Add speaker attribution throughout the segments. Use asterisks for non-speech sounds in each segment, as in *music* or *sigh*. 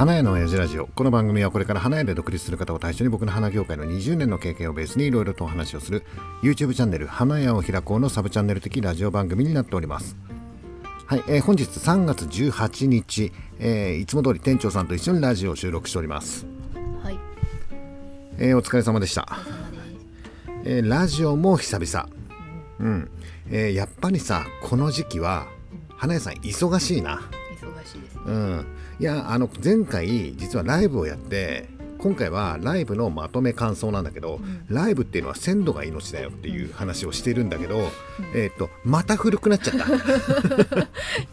Speaker 1: 花屋の親父ラジオ。この番組はこれから花屋で独立する方を対象に僕の花業界の20年の経験をベースにいろいろとお話をする YouTube チャンネル花屋を開こうのサブチャンネル的ラジオ番組になっております。はい、えー、本日3月18日、えー、いつも通り店長さんと一緒にラジオを収録しております。
Speaker 2: はい、
Speaker 1: えー、お疲れ様でした。えー、ラジオも久々。うん、えー、やっぱりさこの時期は花屋さん忙しいな。
Speaker 2: 忙しいですね、
Speaker 1: うん、いやあの前回実はライブをやって今回はライブのまとめ感想なんだけど、うん、ライブっていうのは鮮度が命だよっていう話をしてるんだけど、うん、えっ、ー、とまた古くなっちゃった。*laughs*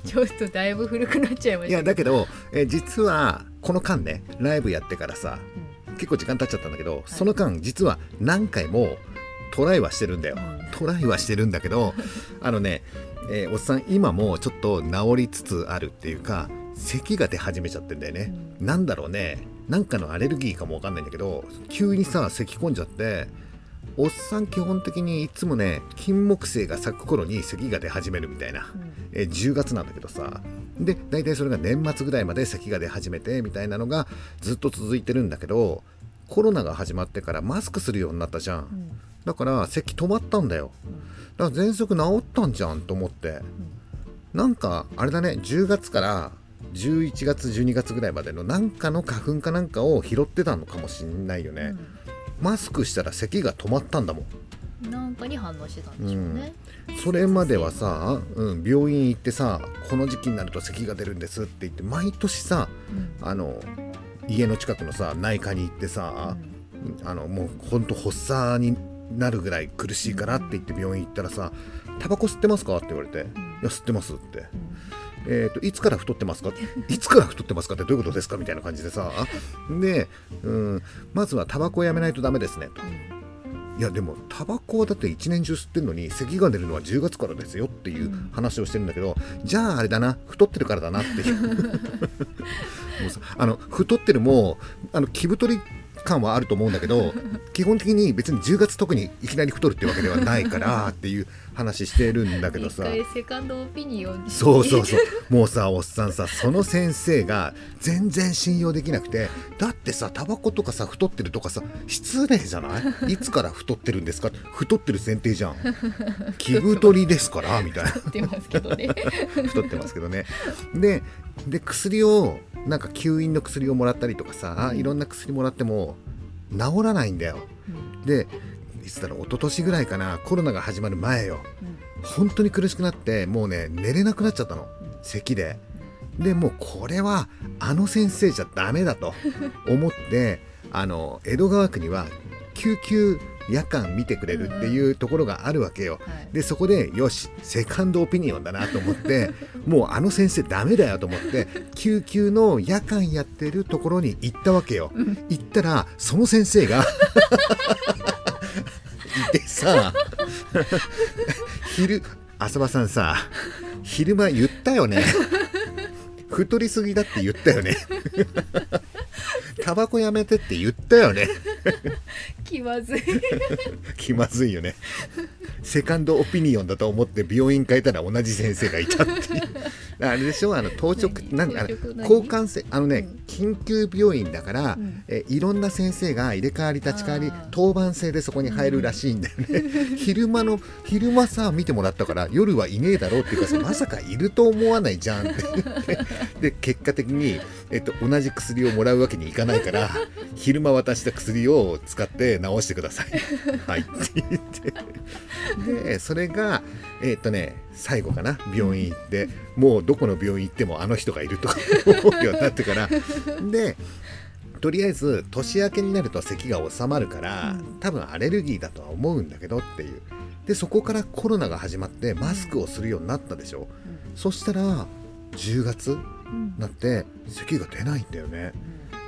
Speaker 2: ちょっとだいぶ古くなっちゃいました
Speaker 1: いやだけど、えー、実はこの間ねライブやってからさ、うん、結構時間経っちゃったんだけど、はい、その間実は何回もトライはしてるんだよ、トライはしてるんだけどあのねえー、おっさん今もちょっと治りつつあるっていうか咳が出始めちゃってんだよね、うん、なんだろうね。なんかのアレルギーかもわかんないんだけど急にさ咳込んじゃっておっさん基本的にいつもね金木犀が咲く頃に咳が出始めるみたいな、うん、えー、10月なんだけどさ。で大体それが年末ぐらいまで咳が出始めてみたいなのがずっと続いてるんだけどコロナが始まってからマスクするようになったじゃん、うん、だから咳止まったんだよ、だから喘息治ったんじゃんと思って、なんかあれだね10月から11月12月ぐらいまでのなんかの花粉かなんかを拾ってたのかもしんないよね、うん、マスクしたら咳が止まったんだも
Speaker 2: ん。なんかに反応してたんでしょうね、
Speaker 1: うん、それまではさ、うん、病院行ってさこの時期になると咳が出るんですって言って毎年さ、うん、あの家の近くのさ内科に行ってさ、あのもうほんと発作になるぐらい苦しいからって言って病院行ったらさ「タバコ吸ってますか?」って言われて「いや吸ってます」って。えーと、いつから太ってますか？*laughs* いつから太ってますかってどういうことですかみたいな感じでさ。で、うん、まずはタバコをやめないとダメですねと。いやでもタバコだって一年中吸ってるのに咳が出るのは10月からですよっていう話をしてるんだけど、うん、じゃああれだな太ってるからだなっていう。*laughs* もうさあの太ってるもあの気太り感はあると思うんだけど *laughs* 基本的に別に10月特にいきなり太るってわけではないから *laughs* っていう話してるんだけどさ。
Speaker 2: セカンドオピニオン
Speaker 1: そうそうそう。もうさおっさんさその先生が全然信用できなくてだってさタバコとかさ太ってるとかさ失礼じゃない？いつから太ってるんですか？太ってる前提じゃん。*laughs* 気太りですからみたいな。
Speaker 2: 太ってますけどね。
Speaker 1: 太ってますけどね。でで薬をなんか吸引の薬をもらったりとかさ、いろんな薬もらっても治らないんだよ、うん、でいつだろう一昨年ぐらいかなコロナが始まる前よ、うん、本当に苦しくなってもうね寝れなくなっちゃったの、うん、咳で。でもうこれはあの先生じゃダメだと思って *laughs* あの江戸川区には救急夜間見てくれるっていうところがあるわけよ、でそこでよしセカンドオピニオンだなと思って *laughs* もうあの先生ダメだよと思って救急の夜間やってるところに行ったわけよ、行ったらその先生が *laughs* いてさ *laughs* 昼浅場さんさ昼間言ったよね。太りすぎだって言ったよね。タバコやめてって言ったよね
Speaker 2: 気まずい。*laughs*
Speaker 1: 気まずいよね。セカンドオピニオンだと思って病院変えたら同じ先生がいたっていう。*laughs* あれでしょ？あの当直なんあの交換性あのね、うん、緊急病院だから、うん、えいろんな先生が入れ替わり立ち替わり当番制でそこに入るらしいんだよね、うん、*laughs* 昼間の昼間さ見てもらったから夜はいねえだろうっていうかさまさかいると思わないじゃんって。で結果的に、えっと、同じ薬をもらうわけにいかないから昼間渡した薬を使って治してください。*laughs* はい。って言ってでそれがえっとね最後かな。病院行ってもうどこの病院行ってもあの人がいると思うようになってから。でとりあえず年明けになると咳が収まるから多分アレルギーだとは思うんだけどっていう。でそこからコロナが始まってマスクをするようになったでしょ、うん、そしたら10月なって咳が出ないんだよね、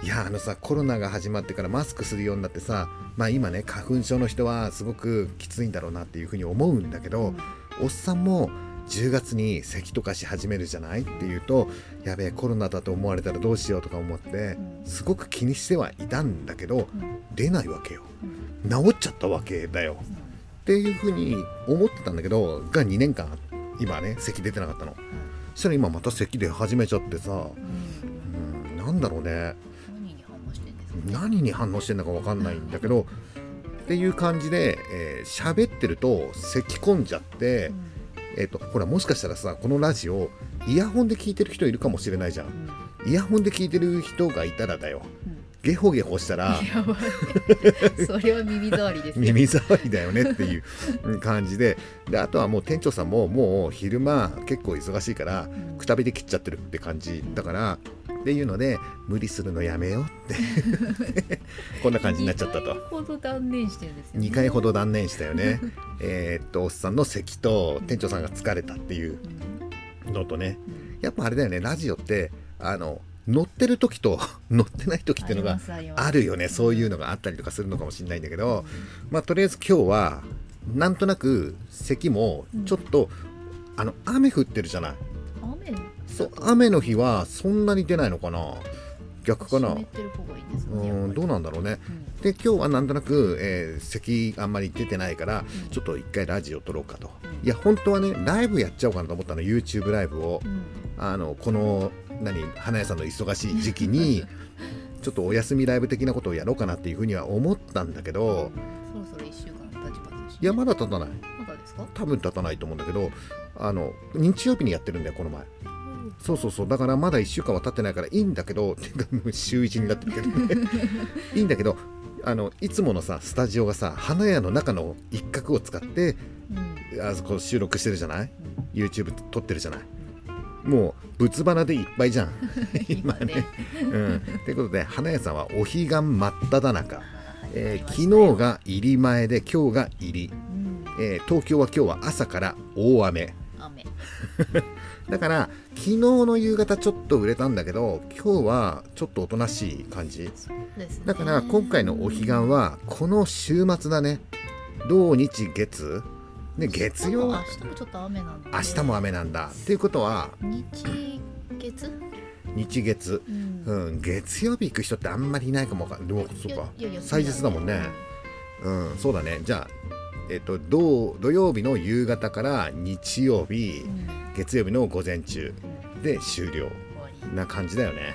Speaker 1: いやあのさコロナが始まってからマスクするようになってさまあ今ね花粉症の人はすごくきついんだろうなっていうふうに思うんだけど、おっさんも10月に咳とかし始めるじゃないっていうとやべえコロナだと思われたらどうしようとか思ってすごく気にしてはいたんだけど出ないわけよ。治っちゃったわけだよ。っていうふうに思ってたんだけどが2年間今ね咳出てなかったの。そしたら今また咳出始めちゃってさ、うん、なんだろうね
Speaker 2: 何に反応してん
Speaker 1: のか分かんないんだけどっていう感じでえー喋、ってると咳き込んじゃって、
Speaker 2: うん。
Speaker 1: えっとほらもしかしたらさこのラジオイヤホンで聞いてる人いるかもしれないじゃん。
Speaker 2: うん。
Speaker 1: イヤホンで聞いてる人がいたらだよ。
Speaker 2: うん。
Speaker 1: ゲホゲホしたら *laughs*
Speaker 2: それは耳障りですよ。
Speaker 1: 耳障りだよねっていううん感じで。であとはもう店長さんももう昼間結構忙しいから
Speaker 2: うん。
Speaker 1: くたびで切っちゃってるって感じだからっていうので無理するのやめようって。*laughs* こんな感じになっちゃったと。
Speaker 2: 2回ほど断念してるんですよ、ね、
Speaker 1: 2回ほど断念したよね。*laughs* えーっとおっさんの咳と店長さんが疲れたっていう
Speaker 2: うん。
Speaker 1: のとね。
Speaker 2: うん。
Speaker 1: やっぱあれだよね。ラジオってあの乗ってる時と *laughs* 乗ってない時っていうのが
Speaker 2: あ
Speaker 1: るよね。そういうのがあったりとかするのかもしれないんだけど、まあとりあえず今日はなんとなく咳もちょっと、あの雨降ってるじゃない。
Speaker 2: 雨
Speaker 1: そう。雨の日はそんなに出ないのかな？逆かな？うんどうなんだろうね。
Speaker 2: うん。
Speaker 1: で今日はなんとなく、えー咳あんまり出てないから
Speaker 2: うん。
Speaker 1: ちょっと一回ラジオ撮ろうかと、
Speaker 2: うん。
Speaker 1: いや本当はねライブやっちゃおうかなと思ったの YouTube ライブを、
Speaker 2: うん。
Speaker 1: あのこの何花屋さんの忙しい時期に *laughs* ちょっとお休みライブ的なことをやろうかなっていうふうには思ったんだけど
Speaker 2: そろそろ1週間経ちますし
Speaker 1: いやまだ経たない。
Speaker 2: まだですか？
Speaker 1: 多分経たないと思うんだけどあの日曜日にやってるんだよこの前そうそうそう。だからまだ1週間は経ってないからいいんだけどてかもう週1になってるけどねいいんだけどあのいつものさスタジオがさ花屋の中の一角を使って
Speaker 2: うん。
Speaker 1: あそこ収録してるじゃない？YouTube 撮ってるじゃない？もう仏花でいっぱいじゃん。*laughs* 今ね。うん、ということで花屋さんはお彼岸真っ只中、えー昨日が入り前で今日が入り、
Speaker 2: うん。
Speaker 1: えー東京は今日は朝から大雨。
Speaker 2: 雨。*laughs*
Speaker 1: だから昨日の夕方ちょっと売れたんだけど今日はちょっとおとなしい感じ。
Speaker 2: ね。
Speaker 1: だから今回のお彼岸はこの週末だね。土日月。で月曜？
Speaker 2: 明日もちょっと雨なんで
Speaker 1: 明日も雨なんだ。っていうことは
Speaker 2: 日月？
Speaker 1: 日月。
Speaker 2: うん。
Speaker 1: うん、月曜日行く人ってあんまりいないかもわかんでもそうか。祭日だもんね。うんそうだね。じゃあえっ、と土土曜日の夕方から日曜日
Speaker 2: うんうん
Speaker 1: 月曜日の午前中で終了。な感じだよね。
Speaker 2: は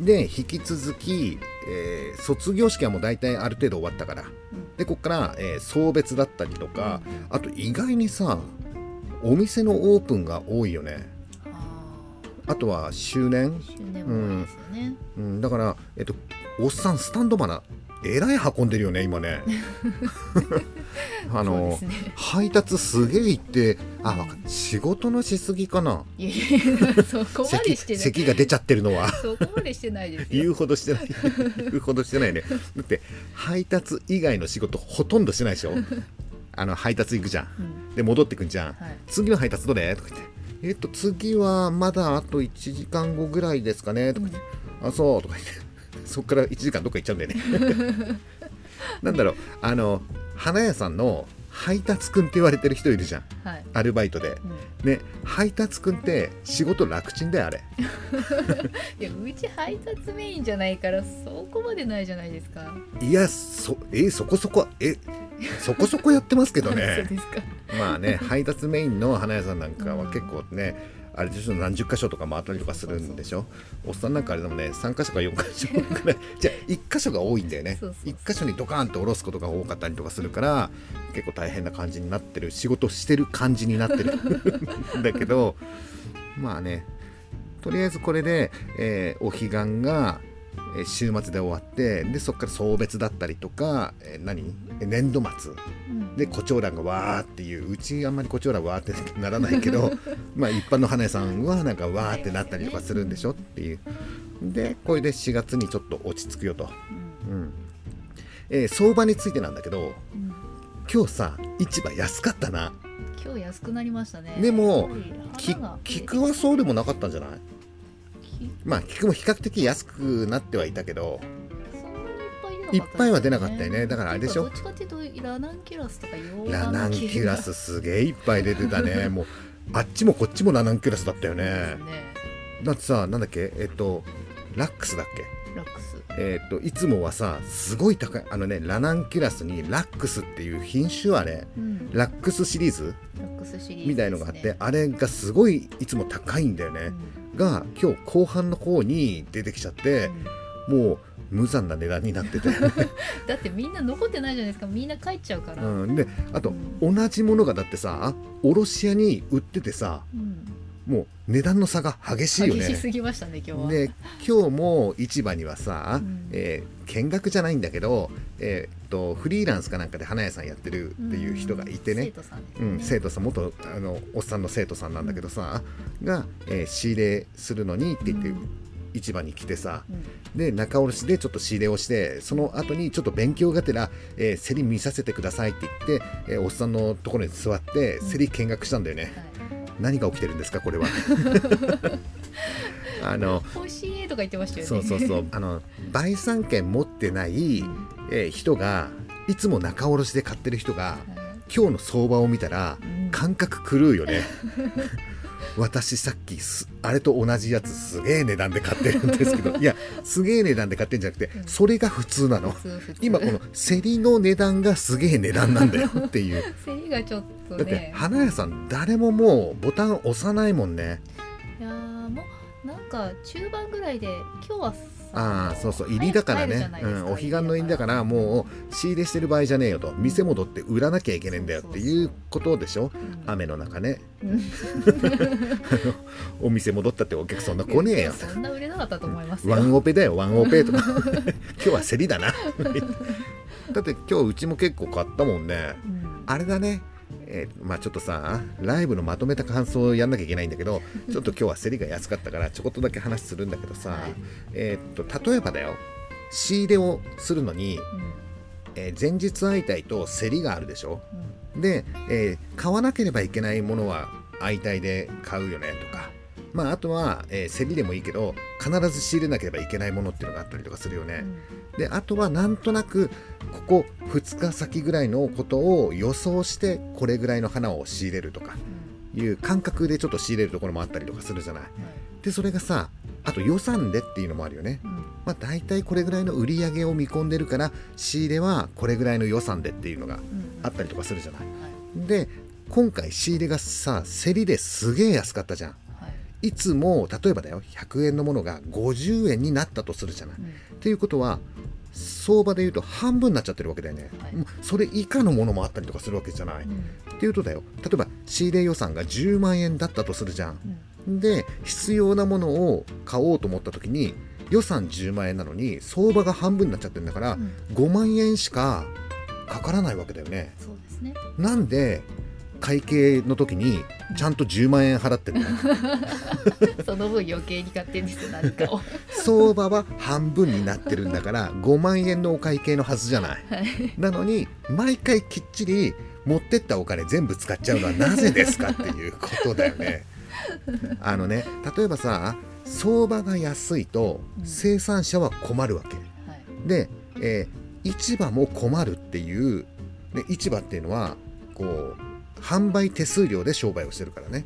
Speaker 2: い。
Speaker 1: で引き続き、えー卒業式はもう大体ある程度終わったから。
Speaker 2: うん。
Speaker 1: でこっから、えー送別だったりとか
Speaker 2: うん。うん
Speaker 1: あと意外にさお店のオープンが多いよね。
Speaker 2: あ
Speaker 1: あとは周年？
Speaker 2: ー周年も多いですよね。
Speaker 1: うん、だから、えっと、おっさんスタンド花えらい運んでるよね今ね。*laughs* あの、
Speaker 2: ね。
Speaker 1: 配達すげえ行ってあわか仕事のしすぎかな。い
Speaker 2: やいやそこまで
Speaker 1: 咳
Speaker 2: してない。
Speaker 1: 咳 *laughs* が出ちゃってるのは。
Speaker 2: そこまでしてないです
Speaker 1: 言
Speaker 2: よ
Speaker 1: うほどしてない。*laughs* 言うほどしてないね。だって配達以外の仕事ほとんどしてないでしょ。あの配達行くじゃん。
Speaker 2: うん。
Speaker 1: で戻ってくんじゃん、
Speaker 2: はい。
Speaker 1: 次の配達どれ？とか言って。えっと次はまだあと1時間後ぐらいですかね。とか言って、あそう。とか言ってそっから1時間どっか行っちゃうんだよね。*laughs* なんだろうあの花屋さんの配達くんって言われてる人いるじゃん。
Speaker 2: はい。
Speaker 1: アルバイトで。
Speaker 2: うん。
Speaker 1: ね配達くんって仕事楽ちんだよあれ。*laughs*
Speaker 2: いやうち配達メインじゃないからそこまでないじゃないですか。
Speaker 1: いやそえそこそこえそこそこやってますけど *laughs*
Speaker 2: そう
Speaker 1: ね
Speaker 2: ですか。
Speaker 1: まあね配達メインの花屋さんなんかは結構ね、あれでしょ何十箇所とか回ったりとかするんでしょ？おっさんなんかあれでもね3箇所か4箇所ぐらい。*laughs* じゃあ1箇所が多いんだよね。
Speaker 2: そうそうそう。
Speaker 1: 1箇所にドカーンと下ろすことが多かったりとかするから結構大変な感じになってる。仕事してる感じになってる。ん *laughs* だけどまあねとりあえずこれで、えーお彼岸がえー週末で終わってでそこから送別だったりとか、えー何？えー年度末。
Speaker 2: うん。
Speaker 1: で胡蝶蘭がわーっていううちあんまり胡蝶蘭わーってならないけど *laughs* まあ一般の花屋さんはなんかわーってなったりとかするんでしょっていう。でこれで4月にちょっと落ち着くよと、
Speaker 2: うん。
Speaker 1: うん。えー相場についてなんだけど
Speaker 2: うん。
Speaker 1: 今日さ市場安かったな。
Speaker 2: 今日安くなりましたね。
Speaker 1: でもき菊はそうでもなかったんじゃない？
Speaker 2: き
Speaker 1: まあ菊も比較的安くなってはいたけどいっ
Speaker 2: ぱいは
Speaker 1: 出な
Speaker 2: かったたよ
Speaker 1: ね。だからあれでしょ？
Speaker 2: どっちかっていうとラナンキュラスとか
Speaker 1: ラナンキュラ
Speaker 2: ス
Speaker 1: スすげえいっぱい出てたね。*laughs* もうあっちもこっちもラナンキュラスだったよね。
Speaker 2: ね。
Speaker 1: だってさなんだっけ？えっとラックスだっけ？
Speaker 2: ラックス。
Speaker 1: えーっといつもはさすごい高いあのねラナンキュラスにラックスっていう品種あれ
Speaker 2: うん。
Speaker 1: ラックスシリーズ？
Speaker 2: ラックスシリーズ
Speaker 1: みたいのがあって、あれがすごいいつも高いんだよね、が今日後半の方に出てきちゃって、う
Speaker 2: ん、
Speaker 1: もう無残な値段になってて、*laughs*
Speaker 2: だってみんな残ってないじゃないですか。みんな帰っちゃうから、
Speaker 1: うん、であと
Speaker 2: うん。
Speaker 1: 同じものがだってさ卸屋に売っててさ
Speaker 2: うん
Speaker 1: もう値段の差が激しいよね。
Speaker 2: 激しすぎましたね今日は、
Speaker 1: で今日も市場にはさ、
Speaker 2: うん。
Speaker 1: えー見学じゃないんだけど、えーっとフリーランスかなんかで花屋さんやってるっていう人がいてね、
Speaker 2: 生徒さんね
Speaker 1: うん、生徒さん元あのおっさんの生徒さんなんだけどさ、が、えー仕入れするのにって言って、
Speaker 2: うん
Speaker 1: 市場に来てさ
Speaker 2: うん。
Speaker 1: で仲卸でちょっと仕入れをしてその後にちょっと勉強がてら、えー競り見させてくださいって言って、えーおっさんのところに座って
Speaker 2: うん。
Speaker 1: 競り見学したんだよね、
Speaker 2: はい
Speaker 1: 何が起きてるんですかこれは。*laughs* あの
Speaker 2: 欲しいとか言ってましたよね。
Speaker 1: そうそうそう。あの売産権持ってない、えー人がいつも仲卸で買ってる人が今日の相場を見たら
Speaker 2: うん。
Speaker 1: 感覚狂うよね私さっきすあれと同じやつすげえ値段で買ってるんですけど。*laughs* いやすげえ値段で買ってるんじゃなくて
Speaker 2: うん。
Speaker 1: それが普通なの。今この競りの値段がすげえ値段なんだよっていう。*laughs*
Speaker 2: 競りがちょっと
Speaker 1: だって
Speaker 2: ね
Speaker 1: 花屋さん誰ももうボタン押さないもんね。
Speaker 2: いやーもうなんか中盤ぐらいで今日は
Speaker 1: ああそうそう入りだからね、うん、お彼岸の入りだから。もう仕入れしてる場合じゃねえよと。店戻って売らなきゃいけねえんだよっていうことでしょ。
Speaker 2: うん。
Speaker 1: 雨の中ね。
Speaker 2: うん。*laughs*
Speaker 1: お店戻ったってお客そんな来ねえよ
Speaker 2: そんな売れなかったと思いますよ。
Speaker 1: ワンオペだよワンオペとか。*laughs* 今日は競りだな。*laughs* だって今日うちも結構買ったもんね。
Speaker 2: うん。
Speaker 1: あれだねえーまあちょっとさライブのまとめた感想をやんなきゃいけないんだけど *laughs* ちょっと今日は競りが安かったからちょこっとだけ話するんだけどさ、
Speaker 2: はい。
Speaker 1: えーっと例えばだよ。仕入れをするのに、えー前日相対と競りがあるでしょ。で、えー買わなければいけないものは相対で買うよねとかまああとは、えー競りでもいいけど必ず仕入れなければいけないものっていうのがあったりとかするよね、であとはなんとなくここ2日先ぐらいのことを予想してこれぐらいの花を仕入れるとかいう感覚でちょっと仕入れるところもあったりとかするじゃない。でそれがさあと予算でっていうのもあるよね。まあ大体これぐらいの売り上げを見込んでるから仕入れはこれぐらいの予算でっていうのがあったりとかするじゃない。で今回仕入れがさ競りですげえ安かったじゃんいつも例えばだよ100円のものが50円になったとするじゃない。っていうことは相場で言うと半分になっちゃってるわけだよね、
Speaker 2: はい。
Speaker 1: それ以下のものもあったりとかするわけじゃない、っていうとだよ例えば仕入れ予算が10万円だったとするじゃん。で必要なものを買おうと思った時に予算10万円なのに相場が半分になっちゃってるんだから、5万円しかかからないわけだよね。
Speaker 2: そうですね。
Speaker 1: なんで会計の時にちゃんと10万円払ってるの *laughs*
Speaker 2: その分余計に買ってんですよ何かを。*laughs*
Speaker 1: 相場は半分になってるんだから5万円のお会計のはずじゃない。
Speaker 2: はい。
Speaker 1: なのに毎回きっちり持ってったお金全部使っちゃうのはなぜですかっていうことだよね。*laughs* あのね例えばさ相場が安いと
Speaker 2: うん。
Speaker 1: 生産者は困るわけ。
Speaker 2: はい。
Speaker 1: で、えー市場も困るっていう、ね、市場っていうのはこう販売手数料で商売をしてるからね。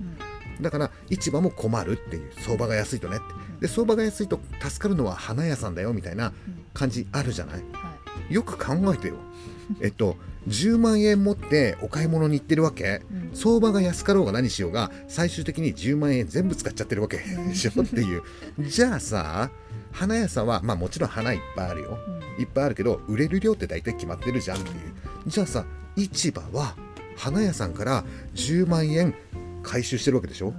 Speaker 1: だから市場も困るっていう。相場が安いとねって。で相場が安いと助かるのは花屋さんだよみたいな感じあるじゃない？
Speaker 2: はい。
Speaker 1: よく考えてよ。えっと10万円持ってお買い物に行ってるわけ。
Speaker 2: うん。
Speaker 1: 相場が安かろうが何しようが最終的に10万円全部使っちゃってるわけ。でしょ？っていう。じゃあさ花屋さんはまあもちろん花いっぱいあるよ。
Speaker 2: うん。
Speaker 1: いっぱいあるけど売れる量って大体決まってるじゃんっていう。じゃあさ市場は花屋さんから10万円回収してるわけでしょ？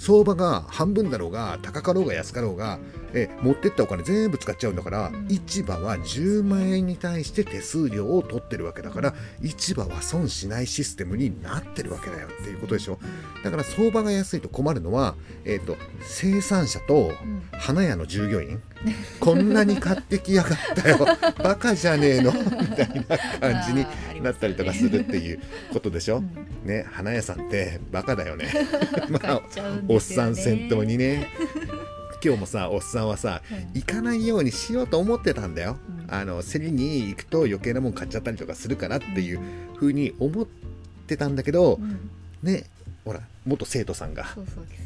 Speaker 1: 相場が半分だろうが高かろうが安かろうがえ持ってったお金全部使っちゃうんだから、
Speaker 2: うん。
Speaker 1: 市場は10万円に対して手数料を取ってるわけだから市場は損しないシステムになってるわけだよ。っていうことでしょ？だから相場が安いと困るのは、えー、と生産者と
Speaker 2: うん。
Speaker 1: 花屋の従業員こんなに買ってきやがったよ。*laughs* バカじゃねえの。みたいな感じになったりとかするっていうことでしょ、
Speaker 2: うん。
Speaker 1: ね花屋さんってバカだよね。*laughs* まあ
Speaker 2: 買っちゃうん
Speaker 1: おっさん先頭にね。*laughs* 今日もさおっさんはさ
Speaker 2: はい
Speaker 1: 行かないようにしようと思ってたんだよ、
Speaker 2: うん。
Speaker 1: あの競りに行くと余計なもん買っちゃったりとかするからっていう風に思ってたんだけど、
Speaker 2: うん。
Speaker 1: ねほら元生徒さんが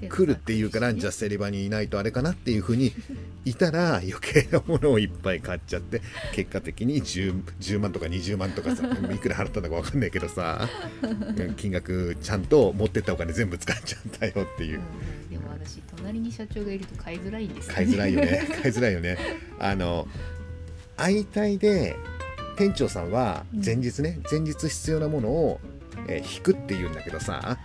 Speaker 1: 来るっていうからじゃあセリ場にいないとあれかなっていうふうにいたら余計なものをいっぱい買っちゃって結果的に 10, 10万とか20万とかさ *laughs* いくら払ったのか分かんないけどさ金額ちゃんと持ってったお金全部使っちゃったよっていう。
Speaker 2: うんでも私隣に社長がいると買いづらいんですよ
Speaker 1: 買いづらいよね。買いづらいよね。*laughs* あの相対で店長さんは前日ね、前日必要なものを、えー引くっていうんだけどさ
Speaker 2: は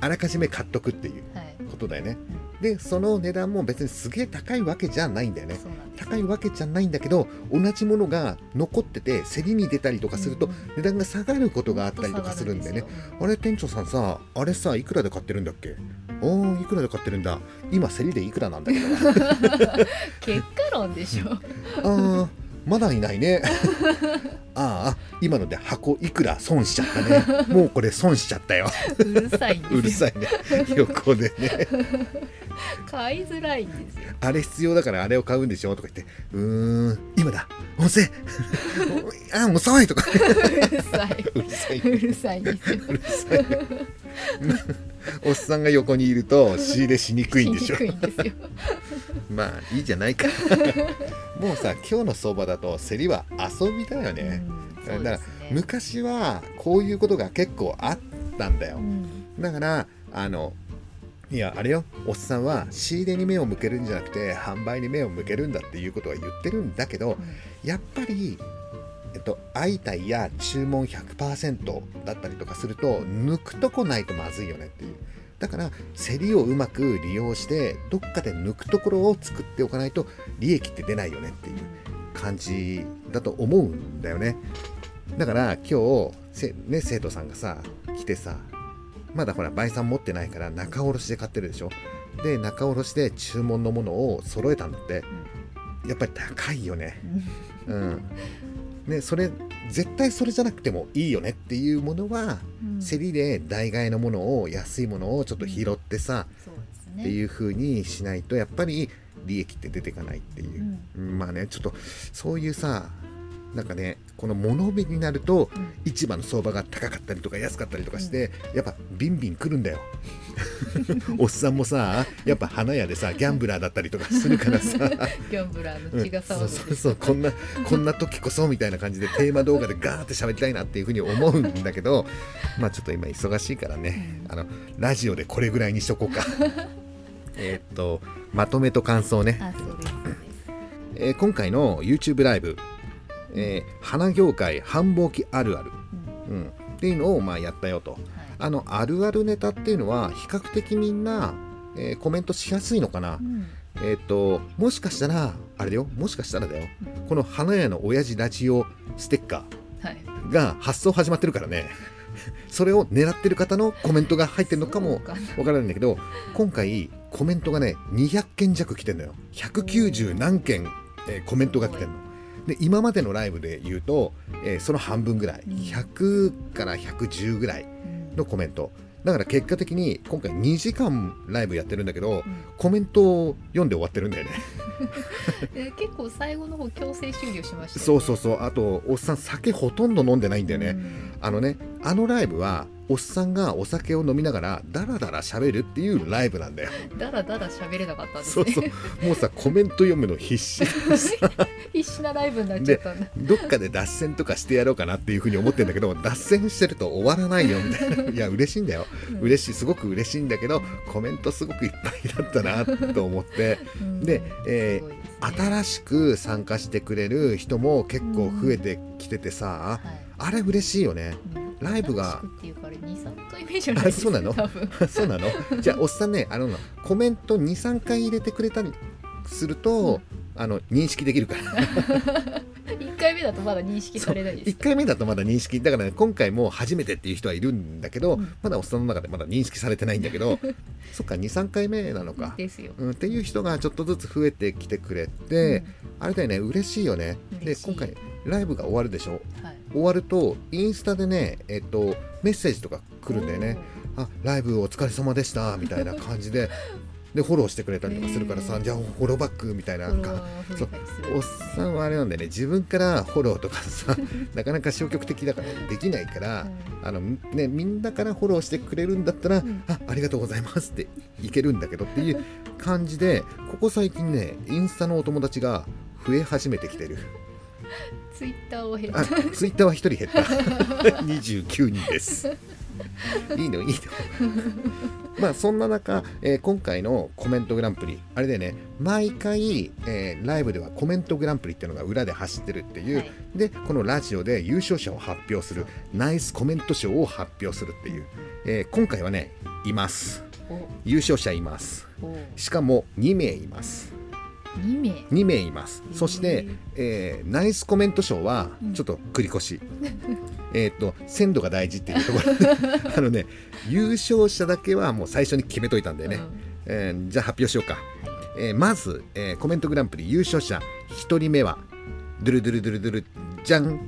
Speaker 1: あらかじめ買っとくっていう
Speaker 2: いはい。
Speaker 1: ことだよね。でその値段も別にすげえ高いわけじゃないんだよね。高いわけじゃないんだけど同じものが残ってて競りに出たりとかすると値段が下がることがあったりとかするんでねあれ店長さんさあれさいくらで買ってるんだっけ？おーいくらで買ってるんだ。今競りでいくらなんだけど *laughs*
Speaker 2: 結果論でしょ。*laughs*
Speaker 1: あーまだいないね。*laughs* ああ今ので箱いくら損しちゃったね。*laughs* もうこれ損しちゃったよ。
Speaker 2: うるさいんですよ
Speaker 1: うるさいね。横でね。
Speaker 2: 買いづらいんです。よ
Speaker 1: あれ必要だからあれを買うんでしょとか言ってうーん今だ。温泉。*laughs* あもう遅いとか。
Speaker 2: うるさい。う
Speaker 1: るさい。う
Speaker 2: るさいんです。よ
Speaker 1: うるさいおっさんが横にいると仕入れしにくいんでしょ。*laughs* まあいいじゃないか。*laughs* もうさ今日の相場だと競りは遊びだよね、だから昔はこういうことが結構あったんだよ、
Speaker 2: うん。
Speaker 1: だからあのいやあれよ。おっさんは仕入れに目を向けるんじゃなくて販売に目を向けるんだっていうことは言ってるんだけどやっぱり、えっと、相対や注文100%だったりとかすると抜くとこないとまずいよねっていう。だから競りをうまく利用してどっかで抜くところを作っておかないと利益って出ないよねっていう感じだと思うんだよね。だから今日、ね、生徒さんがさ来てさまだほら倍算持ってないから仲卸で買ってるでしょ？で仲卸で注文のものを揃えたんだって。やっぱり高いよね。うん。ねそれ絶対それじゃなくてもいいよねっていうものは
Speaker 2: うん。
Speaker 1: 競りで代替えのものを安いものをちょっと拾ってさ、っていう風にしないとやっぱり利益って出ていかないっていう、うんまあねちょっとそういうさなんかねこの物帯になると
Speaker 2: うん
Speaker 1: 市場の相場が高かったりとか安かったりとかして、やっぱビンビン来るんだよ。*laughs* おっさんもさやっぱ花屋でさギャンブラーだったりとかするからさ。*laughs*
Speaker 2: ギャンブラーの血が騒ぐん。
Speaker 1: そうそうそうこんなこんな時こそみたいな感じでテーマ動画でガーって喋りたいなっていうふうに思うんだけどまあちょっと今忙しいからね、あのラジオでこれぐらいにしとこうか。*laughs* えーっとまとめと感想ね、
Speaker 2: あそうですそうです。
Speaker 1: えー今回の YouTube ライブ、えー花業界繁忙期あるある、
Speaker 2: うん。
Speaker 1: うん、っていうのをまあやったよと。
Speaker 2: はい。
Speaker 1: あのあるあるネタっていうのは比較的みんな、えーコメントしやすいのかな、
Speaker 2: うん。
Speaker 1: えっ、ともしかしたらあれだよ。もしかしたらだよ。この花屋の親父ラジオステッカ
Speaker 2: はい。
Speaker 1: ーが発送始まってるからね。*laughs* それを狙ってる方のコメントが入ってるのかもわからないんだけど今回コメントがね200件弱来てんのよ。190何件、えーコメントが来てんので今までのライブで言うと、えーその半分ぐらい
Speaker 2: うん。
Speaker 1: 100から110ぐらい
Speaker 2: うん。
Speaker 1: のコメント。だから結果的に今回2時間ライブやってるんだけど
Speaker 2: うん。
Speaker 1: コメントを読んで終わってるんだよね。
Speaker 2: で *laughs* 結構最後の方強制終了しましたよね。
Speaker 1: そうそうそう。あとおっさん酒ほとんど飲んでないんだよね、
Speaker 2: うん。
Speaker 1: あのねあのライブはおっさんがお酒を飲みながらダラダラ喋るっていうライブなんだよ。
Speaker 2: だらだら喋れなかったんですね。
Speaker 1: そうそう。もうさコメント読むの必死。*laughs*
Speaker 2: 必死なライブになっちゃったんだ。
Speaker 1: どっかで脱線とかしてやろうかなっていうふうに思ってんだけど脱線してると終わらないよみたいな。いや嬉しいんだよ。
Speaker 2: うん。
Speaker 1: 嬉しいすごく嬉しいんだけどコメントすごくいっぱいだったなと思って。
Speaker 2: うん。
Speaker 1: でえー
Speaker 2: ね。
Speaker 1: 新しく参加してくれる人も結構増えてきててさ、
Speaker 2: はい。
Speaker 1: あれ嬉しいよね。
Speaker 2: うん
Speaker 1: ライブが
Speaker 2: っていうから二三回目じゃないですか
Speaker 1: あそうなの？*laughs* そうなの？じゃあおっさんねあのコメント23回入れてくれたりすると、あの認識できるから。*laughs*
Speaker 2: 一回目だとまだ認識されないです。
Speaker 1: 1回目だとまだ認識。だから、ね、今回も初めてっていう人はいるんだけど、
Speaker 2: うん。
Speaker 1: まだおっさんの中でまだ認識されてないんだけど *laughs* そっか23回目なのか、
Speaker 2: ですよ、
Speaker 1: うん、っていう人がちょっとずつ増えてきてくれて、あれだよね嬉しいよね。で今回ライブが終わるでしょ？
Speaker 2: うんはい。
Speaker 1: 終わるとインスタでねえっとメッセージとか来るんだよね。あライブお疲れ様でしたみたいな感じで *laughs* でフォローしてくれたりとかするからさ、
Speaker 2: へー。
Speaker 1: じゃあフォローバックみたいなか
Speaker 2: ワー増えたりする。
Speaker 1: おっさんはあれなんだよね。自分からフォローとかさ *laughs* なかなか消極的だからできないから、あのね、みんなからフォローしてくれるんだったら、
Speaker 2: ん。
Speaker 1: あありがとうございますっていけるんだけどっていう感じでここ最近ねインスタのお友達が増え始めてきてる *laughs*
Speaker 2: ツイッターを減っ
Speaker 1: あ
Speaker 2: た
Speaker 1: ツイッターは1人減った。*laughs* 29人です。いいのいいの。まあそんな中、えー今回のコメントグランプリあれでね。毎回、えーライブではコメントグランプリっていうのが裏で走ってるっていう、
Speaker 2: はい。
Speaker 1: でこのラジオで優勝者を発表するナイスコメント賞を発表するっていう、えー今回はねいます。
Speaker 2: お。
Speaker 1: 優勝者います。
Speaker 2: お。
Speaker 1: しかも2名います
Speaker 2: 2名。
Speaker 1: 2名います。そして、えーナイスコメント賞は
Speaker 2: うん。
Speaker 1: ちょっと繰り越し、*laughs* えっと鮮度が大事っていうところ。で *laughs* あのね優勝者だけはもう最初に決めといたんだよね、えーじゃあ発表しようか、えーまず、えーコメントグランプリ優勝者1人目はドゥルドゥルドゥルドゥルじゃん、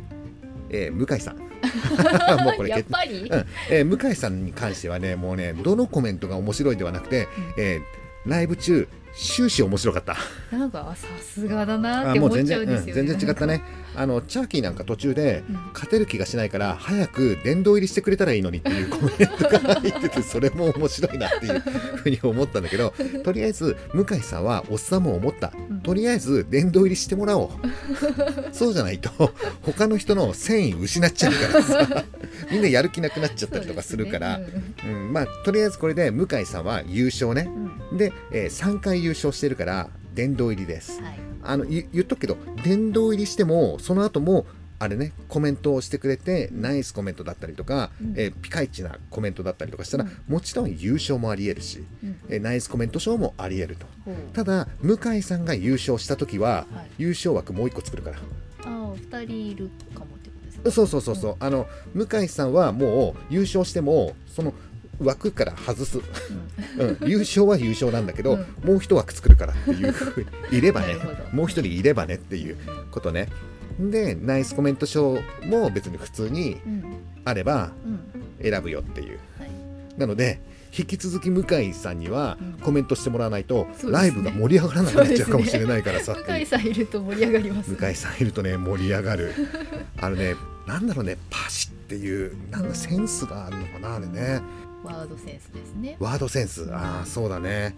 Speaker 1: えー向井さん。*laughs* もうこれ決
Speaker 2: やっぱり、
Speaker 1: うん。えー向井さんに関してはねもうねどのコメントが面白いではなくて、えーライブ中終始面白かった。
Speaker 2: なんかあさすがだなっ
Speaker 1: あ
Speaker 2: て思っちゃうんですよ、
Speaker 1: うん全然違ったね。あのチャーキーなんか途中で
Speaker 2: うん。
Speaker 1: 勝てる気がしないから早く殿堂入りしてくれたらいいのにっていうコメントが入ってて *laughs* それも面白いなっていうふうに思ったんだけどとりあえず向井さんはおっさんも思った。
Speaker 2: うん。
Speaker 1: とりあえず殿堂入りしてもらおう。そうじゃないと他の人の繊維失っちゃうからさ。*laughs* みんなやる気なくなっちゃったりとかするから。
Speaker 2: そうね。
Speaker 1: うん、まあとりあえずこれで向井さんは優勝ねで、え3回優勝してるから殿堂入りです。
Speaker 2: はい。
Speaker 1: あの言言っとくけど殿堂入りしてもその後もあれねコメントをしてくれてナイスコメントだったりとか、
Speaker 2: うん。
Speaker 1: えーピカイチなコメントだったりとかしたら、
Speaker 2: うん。
Speaker 1: もちろん優勝もありえるし、
Speaker 2: うん。
Speaker 1: えーナイスコメント賞もありえると。ただ向井さんが優勝した時は、
Speaker 2: はい。
Speaker 1: 優勝枠もう一個作るから。
Speaker 2: ああ二人いるかもってことですか
Speaker 1: そうそうそうそう、あの向井さんはもう優勝してもその枠から外す、うん、優勝は優勝なんだけど、
Speaker 2: うん。
Speaker 1: もう一枠作るからっていう *laughs* ふうにいればね。もう一人いればねっていうことね。でナイスコメント賞も別に普通に
Speaker 2: うん。
Speaker 1: あれば
Speaker 2: うん。
Speaker 1: 選ぶよっていう。
Speaker 2: はい。
Speaker 1: なので引き続き向井さんには
Speaker 2: うん。
Speaker 1: コメントしてもらわないと、ライブが盛り上がらなくなっちゃうかもしれないからさ。っていう
Speaker 2: 向井さんいると盛り上がります。
Speaker 1: 向井さんいるとね盛り上がる。あのねなんだろうねパシっていうなんだセンスがあるのかなあれね
Speaker 2: ワードセンスですね。
Speaker 1: ワードセンス。ああそうだね。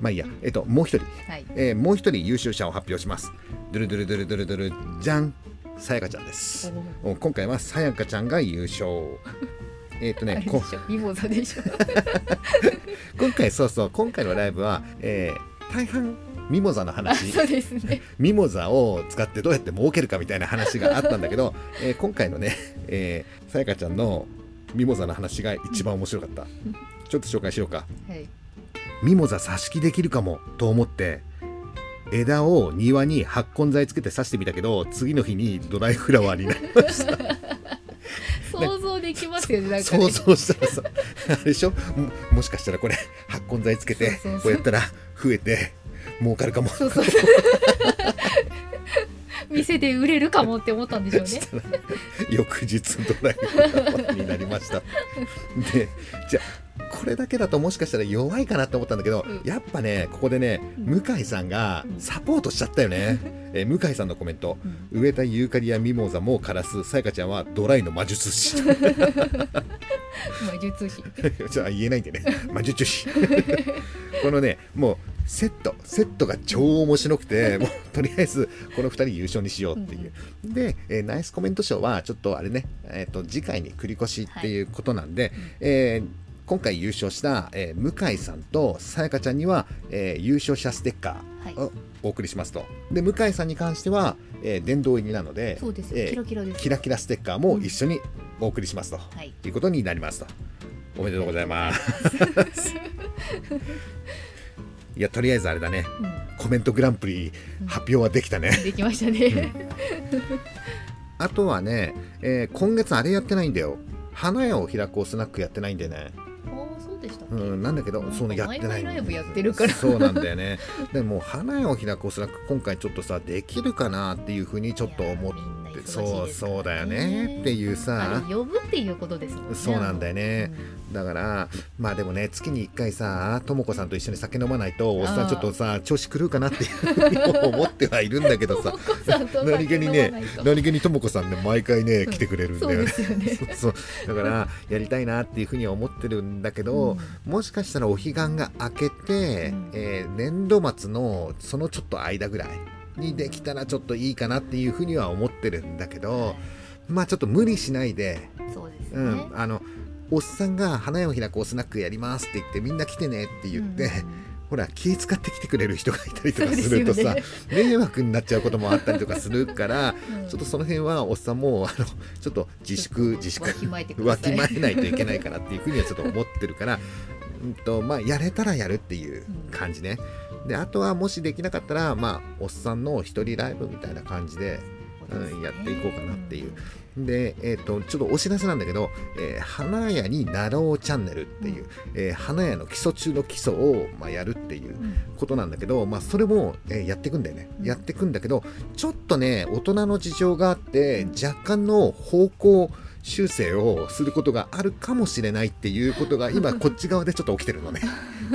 Speaker 1: まあいいや。えっともう一人、
Speaker 2: はい。
Speaker 1: えーもう一人優勝者を発表します。ドゥルドゥルドゥルドゥルドゥルじゃんさやかちゃんですお今回はさやかちゃんが優勝えっ、とねこ
Speaker 2: でしょミモザでしょ
Speaker 1: 今回そうそう今回のライブは、えー大半ミモザの
Speaker 2: あ
Speaker 1: 話
Speaker 2: そうですね
Speaker 1: ミモザを使ってどうやって儲けるかみたいな話があったんだけど、えー今回のね、えーさやかちゃんのミモザの話が一番面白かった。ちょっと紹介しようか。
Speaker 2: はい
Speaker 1: ミモザ挿し木できるかもと思って、枝を庭に発根剤つけて刺してみたけど、次の日にドライフラワーになりました。*laughs*
Speaker 2: 想像できますよねなんかね
Speaker 1: 想像したらさ、あれでしょ？ももしかしたらこれ発根剤つけて
Speaker 2: そうそうそう
Speaker 1: こうやったら増えて儲かるかも。
Speaker 2: そうそう店で売れるかもって思ったんでしょうね。*laughs*
Speaker 1: 翌日ドライフラワーになりました。*laughs* でじゃあこれだけだともしかしたら弱いかなと思ったんだけど、
Speaker 2: うん。
Speaker 1: やっぱねここでね
Speaker 2: うん。
Speaker 1: 向井さんが
Speaker 2: うん。
Speaker 1: サポートしちゃったよね、*laughs* えー向井さんのコメント。
Speaker 2: うん。
Speaker 1: 植えたユーカリやミモザも枯らすさやかちゃんはドライの魔術師。
Speaker 2: 魔術師。
Speaker 1: ちょっと言えないんでね。魔術師。このねもうセットセットが超面白くて *laughs* もうとりあえずこの2人優勝にしようっていう、で、えーナイスコメント賞はちょっとあれね、えー、と次回に繰り越しっていうことなんで、えー今回優勝した、えー向井さんとさやかちゃんには、えー優勝者ステッカ
Speaker 2: はい。
Speaker 1: ーをお送りしますと。で向井さんに関しては、えー殿堂入りなので
Speaker 2: そうです。よ、
Speaker 1: えー
Speaker 2: キラキラです。
Speaker 1: キラキラステッカーも一緒にお送りしますと、
Speaker 2: はい。
Speaker 1: いうことになりますと。おめでとうございますいやとりあえずあれだね。
Speaker 2: うん。
Speaker 1: コメントグランプリ発表はできたね、
Speaker 2: できましたね、
Speaker 1: あとはね、えー今月あれやってないんだよ。花屋を開こうスナックやってないんでね。
Speaker 2: ああそう
Speaker 1: ん、なんだけどそのやってない。
Speaker 2: ライブやってるから。
Speaker 1: そうなんだよね。でも花屋を開こうスナック今回ちょっとさできるかなっていうふうにちょっと思っ
Speaker 2: 忙しいですからね。
Speaker 1: そうそうだよねっていうさ。
Speaker 2: 呼ぶっていうことですもんね。
Speaker 1: そうなんだよね。
Speaker 2: うん
Speaker 1: だからまあでもね月に1回さとも子さんと一緒に酒飲まないとおっさんちょっとさ調子狂うかなっていうふうに思ってはいるんだけどさ。何気にね何気にとも子さんね毎回ね
Speaker 2: うん。
Speaker 1: 来てくれるんだよね。そうだからやりたいなっていうふうには思ってるんだけど、もしかしたらお彼岸が明けて、
Speaker 2: うん。
Speaker 1: えー年度末のそのちょっと間ぐらいにできたらちょっといいかなっていうふうには思ってるんだけど、まあちょっと無理しないで、
Speaker 2: そうですね、
Speaker 1: うん、あのおっさんが花屋を開くおスナックやりますって言ってみんな来てねって言って、ほら気使って来てくれる人がいたりとかするとさ、
Speaker 2: そうで *laughs*
Speaker 1: 迷惑になっちゃうこともあったりとかするから、
Speaker 2: うん。
Speaker 1: ちょっとその辺はおっさんもあのちょっと自粛自粛
Speaker 2: わきまえ
Speaker 1: ないといけないかなっていうふうにはちょっと思ってるから、うんとまあ、やれたらやるっていう感じね。であとはもしできなかったら、まあ、おっさんの一人ライブみたいな感じで、うん、やっていこうかなっていう。で、えー、とちょっとお知らせなんだけど「えー花屋になろうチャンネル」っていう、えー花屋の基礎中の基礎を、まあ、やるっていう
Speaker 2: うん。
Speaker 1: ことなんだけど、まあ、それも、えーやっていくんだよね、
Speaker 2: うん。
Speaker 1: やっていくんだけどちょっとね大人の事情があって若干の方向修正をすることがあるかもしれないっていうことが今 *laughs* こっち側でちょっと起きてるのね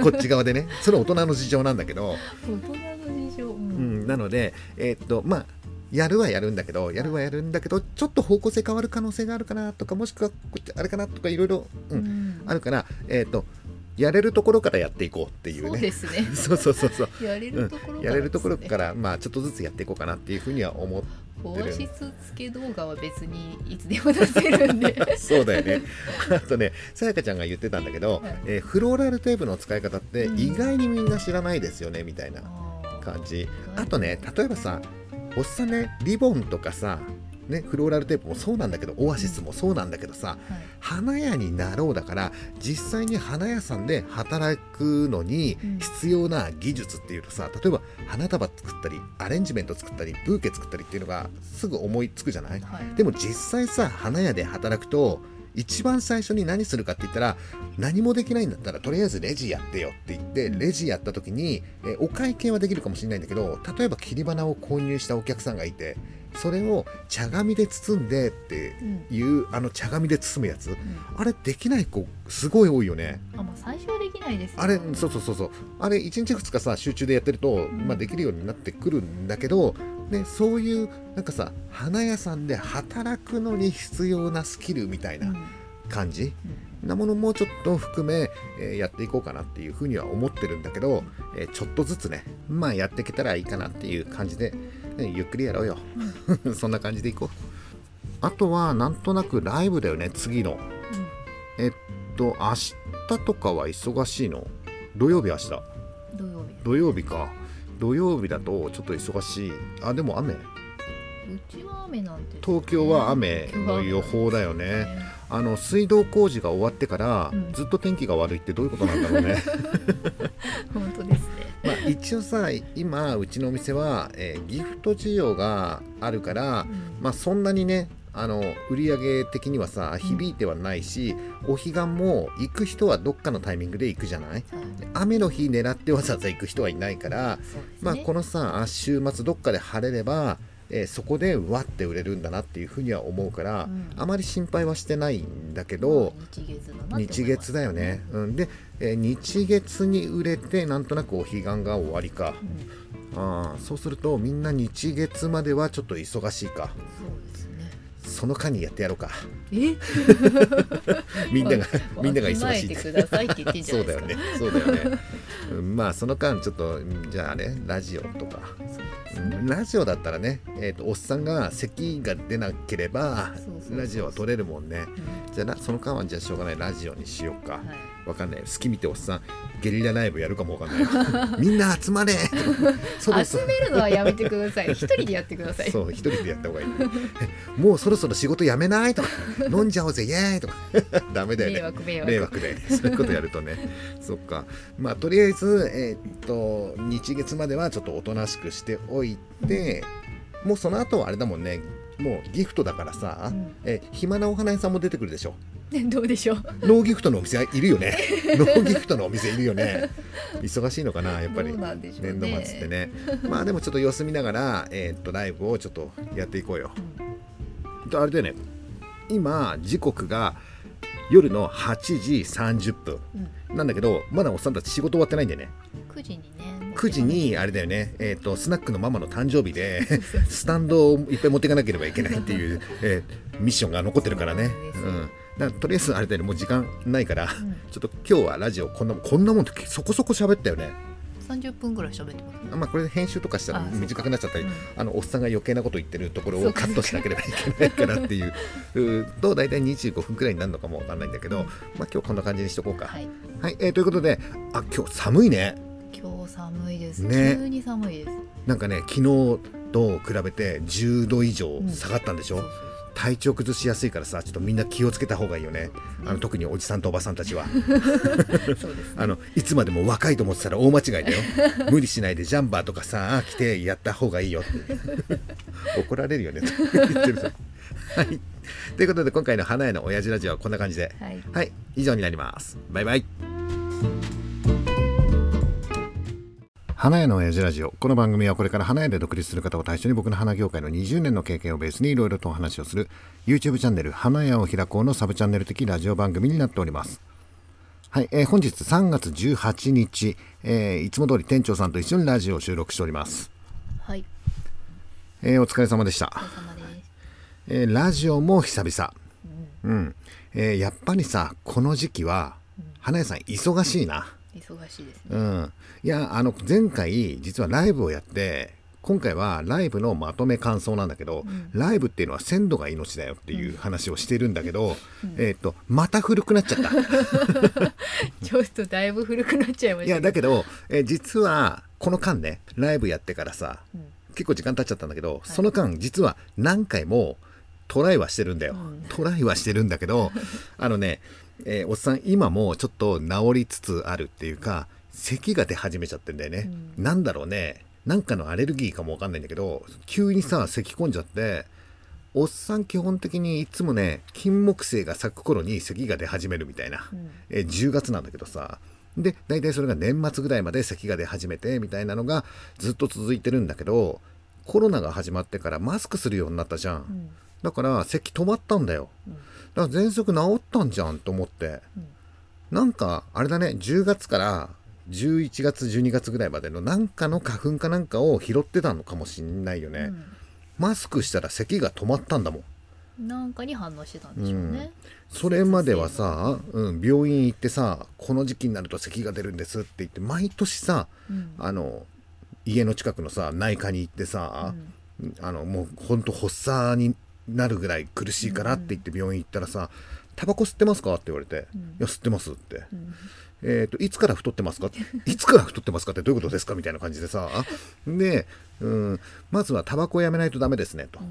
Speaker 1: こっち側でね。それは大人の事情なんだけど、
Speaker 2: 大人の事情、う
Speaker 1: うん。ん、なのでえーっとまあやるはやるんだけどやるはやるんだけどちょっと方向性変わる可能性があるかなとかもしくはこっちあれかなとかいろいろ、うん。
Speaker 2: うん。
Speaker 1: あるからえーっとやれるところからやっていこうっていう
Speaker 2: そう
Speaker 1: ね
Speaker 2: ですね。*laughs*
Speaker 1: そうそうそうそう。
Speaker 2: やれるところから、
Speaker 1: やれるところからまあちょっとずつやっていこうかなっていうふうには思っ
Speaker 2: 放出付け動画は別にいつでも出せるんで。*laughs*
Speaker 1: そうだよね。あとねさやかちゃんが言ってたんだけど、
Speaker 2: はい。
Speaker 1: えーフローラルテープの使い方って
Speaker 2: うん。
Speaker 1: 意外にみんな知らないですよねみたいな感じ。あとね例えばさおっさんねリボンとかさね、フローラルテープもそうなんだけどオアシスもそうなんだけどさ、
Speaker 2: はい。
Speaker 1: 花屋になろうだから実際に花屋さんで働くのに
Speaker 2: うん。
Speaker 1: 必要な技術っていうとさ例えば花束作ったりアレンジメント作ったりブーケ作ったりっていうのがすぐ思いつくじゃない？
Speaker 2: はい。
Speaker 1: でも実際さ花屋で働くと一番最初に何するかって言ったら何もできないんだったらとりあえずレジやってよって言って
Speaker 2: うん
Speaker 1: レジやった時にえお会計はできるかもしれないんだけど例えば切り花を購入したお客さんがいてそれを茶紙で包んでって
Speaker 2: うん。
Speaker 1: いうあの茶紙で包むやつ
Speaker 2: うん。
Speaker 1: あれできない子すごい多いよね。
Speaker 2: あまあ最初はできないですよ
Speaker 1: あれそうそうそうそう。あれ1日2日さ集中でやってると、
Speaker 2: ん。
Speaker 1: まあ、できるようになってくるんだけど、ね、そういうなんかさ花屋さんで働くのに必要なスキルみたい
Speaker 2: うん。
Speaker 1: な感じ、
Speaker 2: うん。
Speaker 1: なものもちょっと含め、えーやっていこうかなっていうふうには思ってるんだけど、えーちょっとずつねまあやっていけたらいいかなっていう感じで、ねゆっくりやろうよ。*laughs* そんな感じでいこう。あとはなんとなくライブだよね次の。えっと明日とかは忙しいの？土曜日明日。
Speaker 2: うん土曜日。
Speaker 1: 土曜日か土曜日だとちょっと忙しい。あでも雨。
Speaker 2: うちは雨なんですね
Speaker 1: 東京は雨の予報だよね。あの水道工事が終わってから、
Speaker 2: うん。
Speaker 1: ずっと天気が悪いってどういうことなんだろうね。*laughs*
Speaker 2: 本当ですね。*laughs*
Speaker 1: まあ一応さ今うちのお店は、えーギフト需要があるから
Speaker 2: うん。
Speaker 1: まあそんなにねあの売り上げ的にはさ響いてはないし、お彼岸も行く人はどっかのタイミングで行くじゃない？
Speaker 2: はい
Speaker 1: 雨の日狙ってわざわざ行く人はいないから、
Speaker 2: ね。
Speaker 1: まあ、このさあ週末どっかで晴れれば、えーそこでわって売れるんだなっていうふうには思うから、
Speaker 2: うん。
Speaker 1: あまり心配はしてないんだけど、
Speaker 2: まあ日月
Speaker 1: 日月だよね、うん、で、えー日月に売れてなんとなくお彼岸が終わりか。
Speaker 2: うん。
Speaker 1: あーそうするとみんな日月まではちょっと忙しいか。
Speaker 2: そうですね
Speaker 1: その間にやってやろうか。
Speaker 2: え？*laughs*
Speaker 1: みんなが
Speaker 2: まあ
Speaker 1: みんなが忙しい。
Speaker 2: くださいって言ってんじゃ
Speaker 1: そ
Speaker 2: ないですか。
Speaker 1: うだよねそうだよね、うんまあその間ちょっとうんじゃあねラジオとか。ラジオだったらね、えー、とおっさんが咳が出なければラジオは撮れるもんね。
Speaker 2: うん。
Speaker 1: じゃあなその間はじゃあしょうがない。ラジオにしようか、
Speaker 2: はい
Speaker 1: わかんない。好き見ておっさんゲリラライブやるかもわかんない。*laughs* みんな集まれ。*laughs*
Speaker 2: 集めるのはやめてください。*laughs* 一人でやってください。
Speaker 1: そう一人でやった方がいい。もうそろそろ仕事辞めないとか。飲んじゃおうぜイエーイとか。ダメだよね。
Speaker 2: 迷惑迷惑。
Speaker 1: 迷惑だよねそういうことやるとね。そっか。まあとりあえずえーっと日月まではちょっとおとなしくしておいてもうその後はあれだもんね。もうギフトだからさ、
Speaker 2: うん。
Speaker 1: え暇なお花屋さんも出てくるでしょ *laughs*
Speaker 2: どうでしょう？
Speaker 1: ノーギフトのお店いるよね。ノーギフトのお店いるよね。忙しいのかなやっぱり。*laughs*
Speaker 2: どうなんでしょうね。
Speaker 1: 年度末ってね。まあでもちょっと様子見ながら、えーっとライブをちょっとやっていこうよ。
Speaker 2: うん。
Speaker 1: とあれだよね。今時刻が夜の8時30分。
Speaker 2: うん。
Speaker 1: なんだけどまだおっさんたち仕事終わってないんだよね。
Speaker 2: 9時にね
Speaker 1: 9時にあれだよね、えー、とスナックのママの誕生日で *laughs* スタンドをいっぱい持っていかなければいけないっていう、えーミッションが残ってるからね、
Speaker 2: そうです
Speaker 1: うん、だとりあえずあれだよねもう時間ないから、
Speaker 2: ん。
Speaker 1: ちょっと今日はラジオこんなこんなもんってそこそこ喋ったよね。
Speaker 2: 30分ぐらい喋ってます。ね
Speaker 1: まあこれ編集とかしたら短くなっちゃったり
Speaker 2: うん。
Speaker 1: あのおっさんが余計なこと言ってるところをカットしなければいけないからっていう。*laughs* と大体25分くらいになるのかもわかんないんだけど、
Speaker 2: うん。
Speaker 1: まあ今日こんな感じにしとこうか。
Speaker 2: はい。
Speaker 1: はい、えーということであ今日寒いね。
Speaker 2: 今日寒いです、
Speaker 1: ね。
Speaker 2: 急に寒いです。
Speaker 1: なんかね昨日と比べて10度以上下がったんでしょ、
Speaker 2: そうそう
Speaker 1: 体調崩しやすいからさちょっとみんな気をつけた方がいいよね。あの特におじさんとおばさんたちは。*laughs* あのいつまでも若いと思ってたら大間違いだよ。無理しないでジャンバーとかさ着てやった方がいいよって。*laughs* 怒られるよね。と *laughs* 言ってるさはい。ということで今回の花屋の親父ラジオはこんな感じで。
Speaker 2: はい。
Speaker 1: はい。以上になります。バイバイ花屋の親父ラジオ。この番組はこれから花屋で独立する方を対象に僕の花業界の20年の経験をベースにいろいろとお話をする YouTube チャンネル花屋を開こうのサブチャンネル的ラジオ番組になっております。はい、えー本日3月18日、えーいつも通り店長さんと一緒にラジオを収録しております、
Speaker 2: はい。
Speaker 1: えーお疲れ様でした。えーラジオも久々。うん、えーやっぱりさこの時期は花屋さん忙しいな
Speaker 2: 忙しいですね。
Speaker 1: うん。いやあの前回実はライブをやって今回はライブのまとめ感想なんだけど、ライブっていうのは鮮度が命だよっていう話をしてるんだけど、えっ、とまた古くなっちゃった。*laughs*
Speaker 2: ちょっとだいぶ古くなっちゃいました
Speaker 1: いやだけど、えー実はこの間ねライブやってからさ、
Speaker 2: ん。
Speaker 1: 結構時間経っちゃったんだけど、その間実は何回もトライはしてるんだよ、
Speaker 2: うん。
Speaker 1: トライはしてるんだけどあのね、えーおっさん今もちょっと治りつつあるっていうか咳が出始めちゃってんだよね、なんだろうね。なんかのアレルギーかもわかんないんだけど急にさ咳込んじゃっておっさん基本的にいつもね金木犀が咲く頃に咳が出始めるみたいな、
Speaker 2: うん。
Speaker 1: えー10月なんだけどさ。で大体それが年末ぐらいまで咳が出始めてみたいなのがずっと続いてるんだけどコロナが始まってからマスクするようになったじゃん、
Speaker 2: ん。
Speaker 1: だから咳止まったんだよ、だから喘息治ったんじゃんと思って、なんかあれだね10月から11月12月ぐらいまでのなんかの花粉かなんかを拾ってたのかもしんないよね、マスクしたら咳が止まったんだもん。
Speaker 2: なんかに反応してたんでしょうね、
Speaker 1: それまではさ、うん、病院行ってさこの時期になると咳が出るんですって言って毎年さ、
Speaker 2: うん。
Speaker 1: あの家の近くのさ内科に行ってさ、あのもうほんと発作になるぐらい苦しいからって言って病院行ったらさ「タバコ吸ってますか?」って言われて「いや吸ってます」って。えー、といつから太ってますか？いつから太ってますかってどういうことですかみたいな感じでさで、うん、まずはタバコをやめないとダメですねと、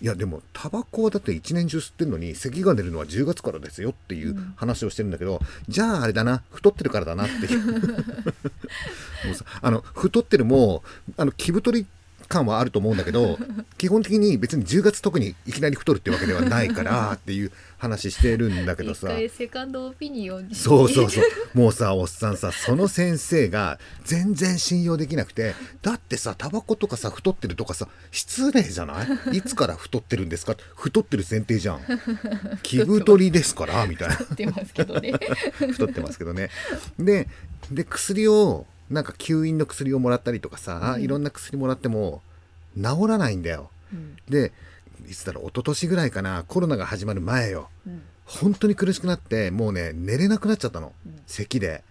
Speaker 1: いやでもタバコはだって一年中吸ってるのに咳が出るのは10月からですよっていう話をしてるんだけど、じゃああれだな太ってるからだなっていう。*laughs* もうさあの太ってるもあの気太り感はあると思うんだけど *laughs* 基本的に別に10月特にいきなり太るってわけではないから *laughs* っていう話してるんだけど
Speaker 2: 一
Speaker 1: さ
Speaker 2: 回セカンドオピニオンに。
Speaker 1: そうそうそう。もうさおっさんさその先生が全然信用できなくてだってさタバコとかさ太ってるとかさ失礼じゃない？*laughs* いつから太ってるんですか？太ってる前提じゃん。気太りですからみたいな。
Speaker 2: ってますけどね。
Speaker 1: 太ってますけどね。でで薬をなんか吸引の薬をもらったりとかさ、いろんな薬もらっても治らないんだよ、
Speaker 2: ん。
Speaker 1: でいつだろう一昨年ぐらいかなコロナが始まる前よ、
Speaker 2: ん。
Speaker 1: 本当に苦しくなってもうね寝れなくなっちゃったの、咳で、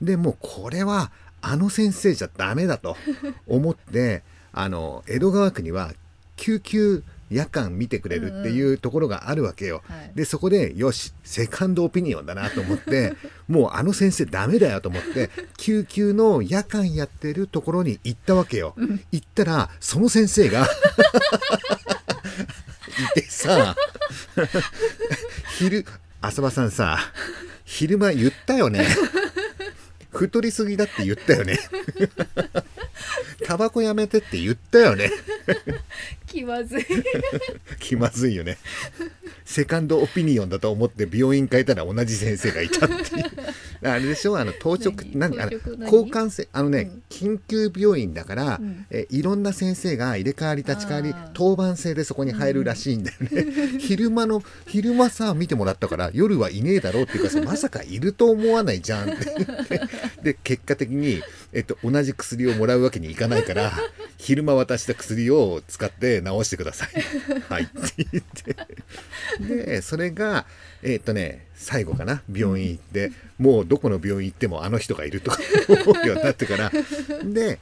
Speaker 1: でもうこれはあの先生じゃダメだと思って *laughs* あの江戸川区には救急夜間見てくれるっていうところがあるわけよ、
Speaker 2: はい。
Speaker 1: でそこでよしセカンドオピニオンだなと思って *laughs* もうあの先生ダメだよと思って救急の夜間やってるところに行ったわけよ、行ったらその先生が *laughs* いてさ昼浅場さんさ昼間言ったよね。太りすぎだって言ったよね。*laughs* タバコやめてって言ったよね
Speaker 2: 気まずい。*laughs*
Speaker 1: 気まずいよね。セカンドオピニオンだと思って病院変えたら同じ先生がいたっていう。*laughs* あれでしょ？あの当直
Speaker 2: 何？
Speaker 1: 何あの
Speaker 2: 当直何？
Speaker 1: 交換性あのね、
Speaker 2: うん。
Speaker 1: 緊急病院だから、
Speaker 2: うん。
Speaker 1: えいろんな先生が入れ替わり立ち替わり当番制でそこに入るらしいんだよね、*laughs* 昼間の昼間さ見てもらったから夜はいねえだろうっていうかさまさかいると思わないじゃんって言って。で結果的に、えっと、同じ薬をもらうわけにいかないから *laughs* 昼間渡した薬を使って治してください。*laughs* はい。って言って。でそれがえっとね最後かな。病院行って、もうどこの病院行ってもあの人がいるとか思うようになってから。で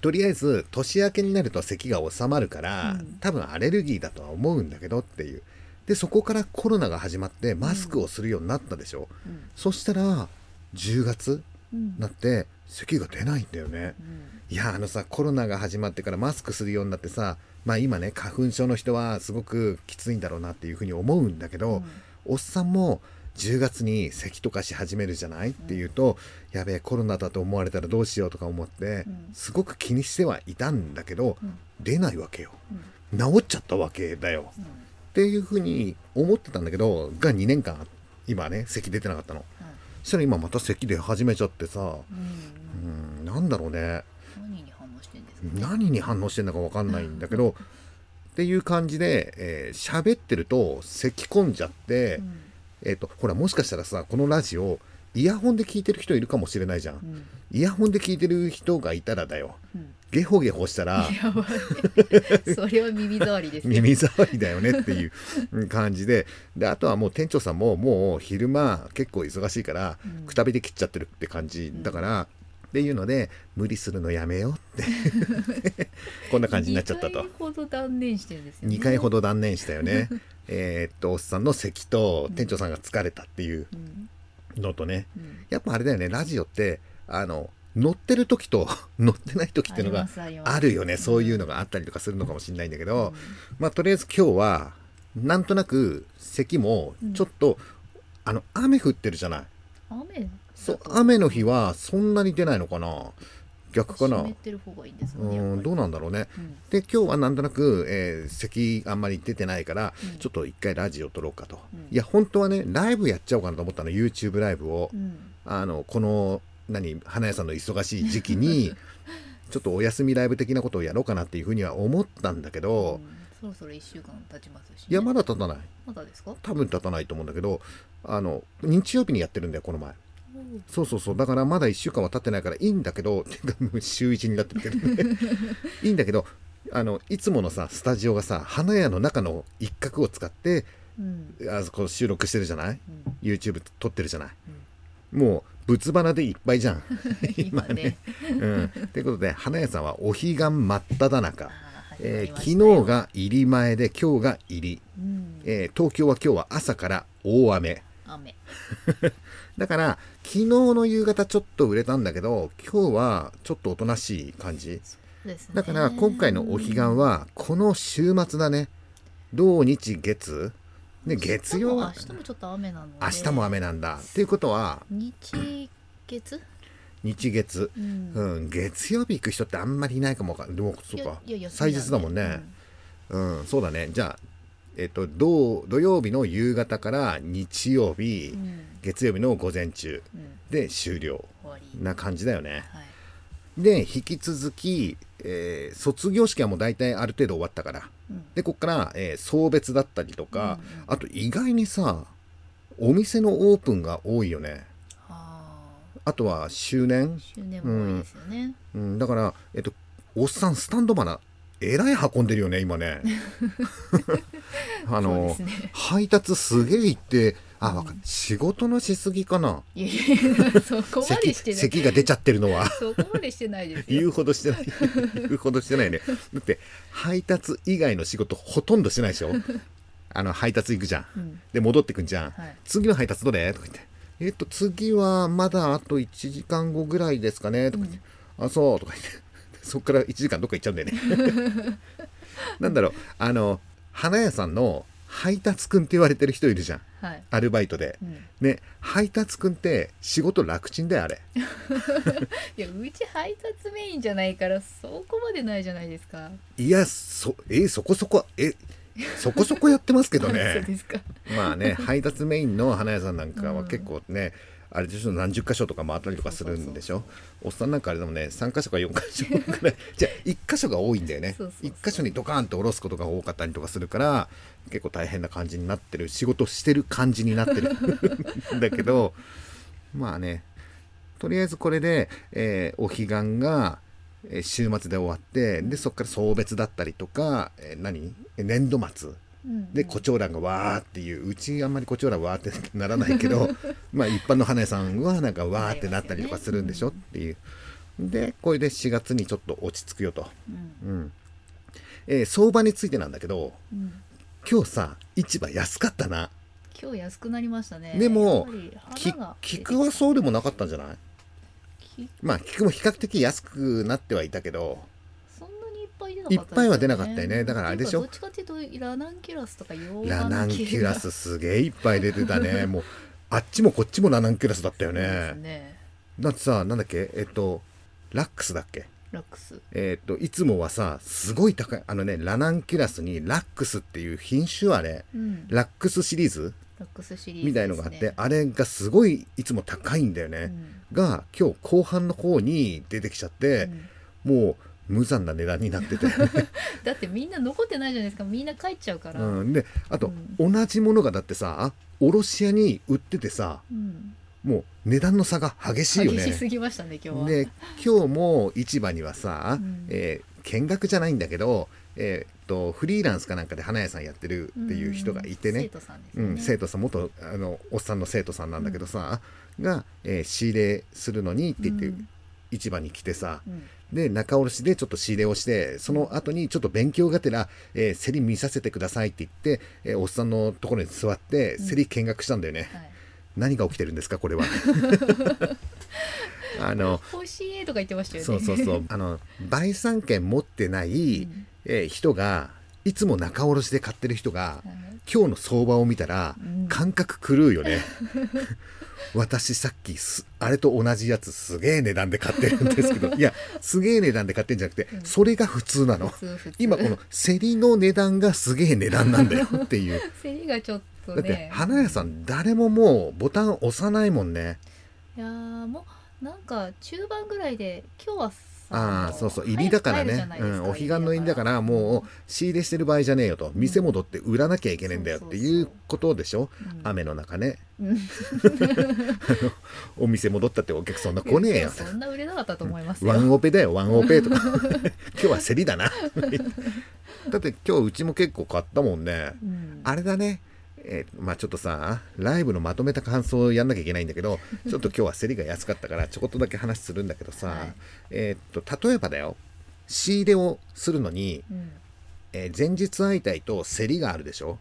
Speaker 1: とりあえず年明けになると咳が収まるから、
Speaker 2: うん。
Speaker 1: 多分アレルギーだとは思うんだけどっていう。でそこからコロナが始まってマスクをするようになったでしょ、
Speaker 2: うん。
Speaker 1: そしたら10月
Speaker 2: うん。
Speaker 1: になって咳が出ないんだよね、いやあのさコロナが始まってからマスクするようになってさまあ今ね花粉症の人はすごくきついんだろうなっていうふうに思うんだけど、おっさんも10月に咳とかし始めるじゃないっていうと、やべえコロナだと思われたらどうしようとか思って、
Speaker 2: うん。
Speaker 1: すごく気にしてはいたんだけど、
Speaker 2: うん。
Speaker 1: 出ないわけよ。
Speaker 2: うん。
Speaker 1: 治っちゃったわけだよ。
Speaker 2: うん。
Speaker 1: っていうふうに思ってたんだけどが2年間今ね咳出てなかったの。そしたら今また咳出始めちゃってさ。
Speaker 2: うん。
Speaker 1: なんだろうね。
Speaker 2: 何に反応してんですか
Speaker 1: 何に反応してんだか分かんないんだけどっていう感じでえー喋、ってると咳込んじゃって、
Speaker 2: うん。
Speaker 1: えっ、とほらもしかしたらさこのラジオイヤホンで聞いてる人いるかもしれないじゃん、
Speaker 2: うん。
Speaker 1: イヤホンで聞いてる人がいたらだよ。
Speaker 2: うん
Speaker 1: ゲホゲホしたら
Speaker 2: やばい。それは耳障りですよ。
Speaker 1: 耳障りだよねっていううん感じでであとはもう店長さんももう昼間結構忙しいから
Speaker 2: うん。
Speaker 1: くたびで切っちゃってるって感じだから、っていうので無理するのやめようって。*laughs* こんな感じになっちゃったと。
Speaker 2: 2回ほど断念してるんですよね。
Speaker 1: 2回ほど断念したよね。えーっとおっさんの咳と店長さんが疲れたっていう
Speaker 2: うん。
Speaker 1: のとね。
Speaker 2: うん。
Speaker 1: やっぱあれだよねラジオってあの乗ってる時と *laughs* 乗ってない時っていうのが
Speaker 2: あ
Speaker 1: るよね。そういうのがあったりとかするのかもしれないんだけど、
Speaker 2: うん。
Speaker 1: まあとりあえず今日はなんとなく咳もちょっと、あの雨降ってるじゃない。
Speaker 2: 雨？
Speaker 1: そう雨の日はそんなに出ないのかな。逆かな。
Speaker 2: 湿ってる方がいいんですか
Speaker 1: うんどうなんだろうね。
Speaker 2: うん。
Speaker 1: で今日はなんとなく、えー咳あんまり出てないから、
Speaker 2: うん。
Speaker 1: ちょっと一回ラジオ撮ろうかと、
Speaker 2: うん。
Speaker 1: いや本当はねライブやっちゃおうかなと思ったの YouTube ライブを、
Speaker 2: うん。
Speaker 1: あのこの何花屋さんの忙しい時期に *laughs* ちょっとお休みライブ的なことをやろうかなっていうふうには思ったんだけど、
Speaker 2: うんそろそろ1週間経ちますしね。
Speaker 1: いやまだ経たない。
Speaker 2: まだですか？
Speaker 1: 多分経たないと思うんだけどあの日曜日にやってるんだよこの前。そうそうそう。だからまだ1週間は経ってないからいいんだけど *laughs* ていうかもう週1になってるけどね。*laughs* いいんだけどあのいつものさスタジオがさ花屋の中の一角を使って
Speaker 2: うん。
Speaker 1: あそこ収録してるじゃない？
Speaker 2: うん。
Speaker 1: YouTube 撮ってるじゃない？もう仏花でいっぱいじゃん。*laughs*
Speaker 2: 今ね。
Speaker 1: うん、ということで花屋さんはお彼岸真っ只中、えー昨日が入り前で今日が入り、
Speaker 2: うん。
Speaker 1: えー東京は今日は朝から大雨。
Speaker 2: 雨。*laughs*
Speaker 1: だから昨日の夕方ちょっと売れたんだけど今日はちょっとおとなしい感じ。
Speaker 2: ね。
Speaker 1: だから今回のお彼岸はこの週末だね。土日月で月曜
Speaker 2: 明日もちょっと雨なので。
Speaker 1: 明日も雨なんだ。っていうことは。
Speaker 2: 日月？
Speaker 1: 日月。
Speaker 2: うん。
Speaker 1: うん、月曜日行く人ってあんまりいないかもわかんでもそうか。祭日だもんね、うん、そうだね。じゃあ、えっと、土土曜日の夕方から日曜日、
Speaker 2: うん。うん
Speaker 1: 月曜日の午前中
Speaker 2: うん。
Speaker 1: で終了。な感じだよね。
Speaker 2: はい
Speaker 1: で、引き続き、えー卒業式はもう大体ある程度終わったから。
Speaker 2: うん。
Speaker 1: で、こっから、えー送別だったりとか、
Speaker 2: うんうん。
Speaker 1: あと意外にさ、お店のオープンが多いよね。
Speaker 2: あ
Speaker 1: あとは周年？
Speaker 2: ー周年も多いですよね。
Speaker 1: うん、だから、えっと、おっさんスタンドバナ、えらい運んでるよね、今ね。*laughs* あの、
Speaker 2: ね
Speaker 1: 配達すげえ行って、あ、わかる。仕事のしすぎかな。
Speaker 2: いやいやそこまで
Speaker 1: 咳
Speaker 2: してない
Speaker 1: 咳が出ちゃってるのは。
Speaker 2: そこまでしてないです
Speaker 1: 言
Speaker 2: よ
Speaker 1: うほどしてない。*laughs* 言うほどしてないね。だって、配達以外の仕事ほとんどしてないでしょ。あの、配達行くじゃん。
Speaker 2: うん
Speaker 1: で、戻ってくんじゃん。
Speaker 2: はい
Speaker 1: 次の配達どれ？とか言って。えっと、次はまだあと1時間後ぐらいですかねとか言って。あ、そう。とか言って。そっから1時間どっか行っちゃうんだよね。*laughs* なんだろう、あの、花屋さんの配達くんって言われてる人いるじゃん。
Speaker 2: はい、
Speaker 1: アルバイトで。
Speaker 2: うん、
Speaker 1: ね配達くんって仕事楽ちんだよあれ。*laughs*
Speaker 2: いやうち配達メインじゃないからそこまでないじゃないですか。
Speaker 1: いやそえそこそこえそこそこやってますけど *laughs*
Speaker 2: そう
Speaker 1: ね
Speaker 2: ですか。
Speaker 1: まあね配達メインの花屋さんなんかは
Speaker 2: うん
Speaker 1: 結構ね、あれでしょ何十箇所とか回ったりとかするんでしょ？おっさんなんかあれでもね3箇所か4箇所ぐらい。*laughs* じゃあ1箇所が多いんだよね。
Speaker 2: そうそうそう。
Speaker 1: 1箇所にドカーンと下ろすことが多かったりとかするから結構大変な感じになってる。仕事してる感じになってる。ん *laughs* だけどまあねとりあえずこれで、えーお彼岸がえー週末で終わってでそこから送別だったりとか、えー何？年度末
Speaker 2: うん
Speaker 1: で胡蝶蘭がわーっていううちあんまり胡蝶蘭わーってならないけど *laughs* まあ一般の花屋さんはなんかわーってなったりとかするんでしょっていう。でこれで4月にちょっと落ち着くよと、
Speaker 2: うん。
Speaker 1: うん。えー相場についてなんだけど
Speaker 2: うん。
Speaker 1: 今日さ市場安かったな。
Speaker 2: 今日安くなりましたね。
Speaker 1: でも菊はそうでもなかったんじゃない？
Speaker 2: き
Speaker 1: まあ菊も比較的安くなってはいたけど
Speaker 2: いっぱい
Speaker 1: は出なかったよね。だからあれでしょ？
Speaker 2: どっちかっていうとラナンキュラスとか
Speaker 1: ラナンキュラスすげえいっぱい出てたね。*laughs* もうあっちもこっちもラナンキュラスだったよね。
Speaker 2: ね。
Speaker 1: だってさなんだっけ？えっとラックスだっけ？
Speaker 2: ラックス。
Speaker 1: えっといつもはさすごい高いあのねラナンキュラスにラックスっていう品種あれ
Speaker 2: うん。
Speaker 1: ラックスシリーズ
Speaker 2: ラックスシリーズ
Speaker 1: みたいのがあって、あれがすごいいつも高いんだよね、が今日後半の方に出てきちゃっ
Speaker 2: う
Speaker 1: て
Speaker 2: ん、うん。
Speaker 1: もう無残な値段になってて、*laughs*
Speaker 2: だってみんな残ってないじゃないですか。みんな帰っちゃうから、
Speaker 1: うん、であと、
Speaker 2: う
Speaker 1: 同じものがだってさ卸屋に売っててさ
Speaker 2: うん。
Speaker 1: もう値段の差が激しいよね。
Speaker 2: 激しすぎましたね今日は。
Speaker 1: で今日も市場にはさ、
Speaker 2: うん。
Speaker 1: えー見学じゃないんだけど、えーっとフリーランスかなんかで花屋さんやってるっていう人がいてね、
Speaker 2: 生徒さんです
Speaker 1: うん生徒さん元あのおっさんの生徒さんなんだけどさ、が、えー仕入れするのにって言って、
Speaker 2: うん。
Speaker 1: 市場に来てさ
Speaker 2: うん
Speaker 1: で仲卸でちょっと仕入れをしてその後にちょっと勉強がてら、えー競り見させてくださいって言って、えーおっさんのところに座って
Speaker 2: うん。
Speaker 1: 競り見学したんだよね、
Speaker 2: はい。
Speaker 1: 何が起きてるんですかこれは。*laughs* あの
Speaker 2: 欲しいとか言ってましたよね。
Speaker 1: そうそうそう。あの売産権持ってない、
Speaker 2: うん。
Speaker 1: えー人がいつも仲卸で買ってる人が
Speaker 2: はい。
Speaker 1: 今日の相場を見たら
Speaker 2: うん。
Speaker 1: 感覚狂うよね *laughs* 私さっきすあれと同じやつすげえ値段で買ってるんですけど *laughs* いやすげえ値段で買ってるんじゃなくて
Speaker 2: うん。
Speaker 1: それが普通なの。今この競りの値段がすげえ値段なんだよっていう。*laughs*
Speaker 2: 競りがちょっと
Speaker 1: だって
Speaker 2: ね
Speaker 1: 花屋さん誰ももうボタン押さないもんね。
Speaker 2: いやーもうなんか中盤ぐらいで今日はさ
Speaker 1: ああそうそう入りだからね。うん、お彼岸の入りだからもう仕入れしてる場合じゃねえよと。店戻って売らなきゃいけねえんだよっていうことでしょ？
Speaker 2: うん。
Speaker 1: 雨の中ね。
Speaker 2: うん。*laughs*
Speaker 1: お店戻ったってお客そんな来ねえよ。
Speaker 2: そんな売れなかったと思いますよ。
Speaker 1: ワンオペだよワンオペとか。*laughs* 今日は競りだな。*laughs* だって今日うちも結構買ったもんね。
Speaker 2: うん。
Speaker 1: あれだねえーまあちょっとさライブのまとめた感想をやんなきゃいけないんだけど *laughs* ちょっと今日は競りが安かったからちょこっとだけ話するんだけどさ、
Speaker 2: はい。
Speaker 1: えーっと例えばだよ。仕入れをするのに、
Speaker 2: うん。
Speaker 1: えー前日相対と競りがあるでしょ？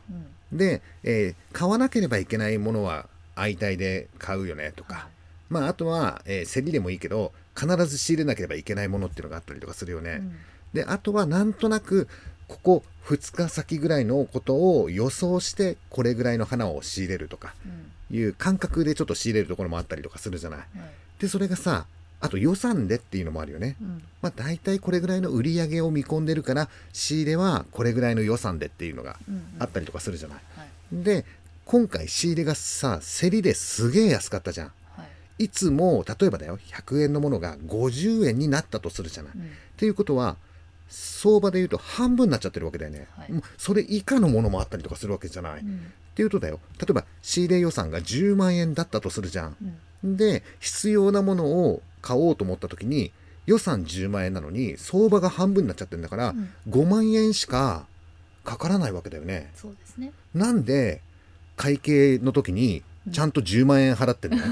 Speaker 2: うん。
Speaker 1: で、えー買わなければいけないものは相対で買うよねとか、
Speaker 2: は
Speaker 1: まああとは、えー競りでもいいけど必ず仕入れなければいけないものっていうのがあったりとかするよね。
Speaker 2: いうん。
Speaker 1: であとはなんとなくここ2日先ぐらいのことを予想してこれぐらいの花を仕入れるとか
Speaker 2: うん
Speaker 1: いう感覚でちょっと仕入れるところもあったりとかするじゃない。
Speaker 2: はい
Speaker 1: でそれがさあと予算でっていうのもあるよね。
Speaker 2: うん
Speaker 1: まあ大体これぐらいの売り上げを見込んでるから仕入れはこれぐらいの予算でっていうのが
Speaker 2: うん
Speaker 1: あったりとかするじゃない。
Speaker 2: はい
Speaker 1: で今回仕入れがさ競りですげえ安かったじゃん。
Speaker 2: はい
Speaker 1: いつも例えばだよ100円のものが50円になったとするじゃない。
Speaker 2: うん
Speaker 1: っていうことは相場で言うと半分になっちゃってるわけだよね、
Speaker 2: はい。
Speaker 1: それ以下のものもあったりとかするわけじゃない、っ
Speaker 2: うん。
Speaker 1: ていうとだよ。例えば仕入れ予算が10万円だったとするじゃん。
Speaker 2: うん。
Speaker 1: で必要なものを買おうと思った時に予算10万円なのに相場が半分になっちゃってるんだから、
Speaker 2: うん。
Speaker 1: 5万円しかかからないわけだよね。
Speaker 2: そうですね。
Speaker 1: なんで会計の時にちゃんと10万円払ってるの、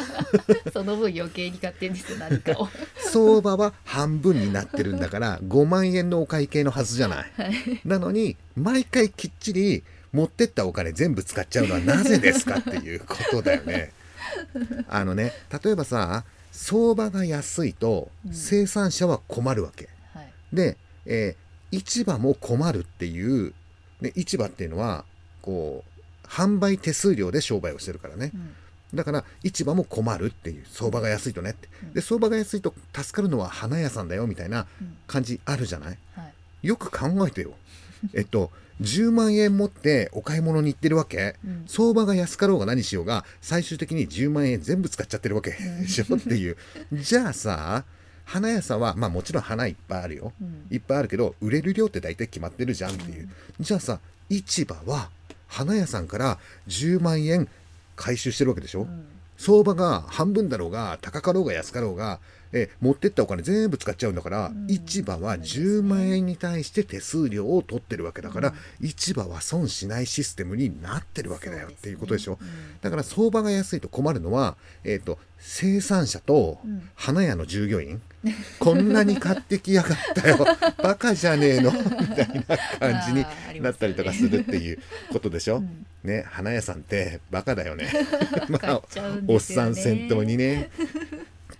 Speaker 1: *laughs*
Speaker 2: その分余計に買ってんですよ何かを。*laughs*
Speaker 1: 相場は半分になってるんだから5万円のお会計のはずじゃない。
Speaker 2: はい。
Speaker 1: なのに毎回きっちり持ってったお金全部使っちゃうのはなぜですかっていうことだよね。*laughs* あのね例えばさ相場が安いと
Speaker 2: うん。
Speaker 1: 生産者は困るわけ。
Speaker 2: はい。
Speaker 1: で、えー市場も困るっていう、ね、市場っていうのはこう販売手数料で商売をしてるからね。
Speaker 2: うん。
Speaker 1: だから市場も困るっていう。相場が安いとねって。
Speaker 2: うん。
Speaker 1: で相場が安いと助かるのは花屋さんだよみたいな
Speaker 2: うん。
Speaker 1: 感じあるじゃない？よく考えてよ。えっと10万円持ってお買い物に行ってるわけ。
Speaker 2: うん。
Speaker 1: 相場が安かろうが何しようが最終的に10万円全部使っちゃってるわけ。でしょっていう。じゃあさ花屋さんはまあもちろん花いっぱいあるよ。
Speaker 2: うん。
Speaker 1: いっぱいあるけど売れる量って大体決まってるじゃんっていう。じゃあさ市場は花屋さんから10万円回収してるわけでしょ、
Speaker 2: うん。
Speaker 1: 相場が半分だろうが高かろうが安かろうがえ持ってったお金全部使っちゃうんだから、
Speaker 2: うん。
Speaker 1: 市場は10万円に対して手数料を取ってるわけだから、市場は損しないシステムになってるわけだよっていうことでしょ、だから相場が安いと困るのは、えー、と生産者と
Speaker 2: うん。
Speaker 1: 花屋の従業員、*laughs* こんなに買ってきやがったよ。バカじゃねえの。みたいな感じになったりとかするっていうことでしょ、
Speaker 2: うん。
Speaker 1: ね花屋さんってバカだよね。*laughs* まあ
Speaker 2: ちゃうん
Speaker 1: おっさん先頭にね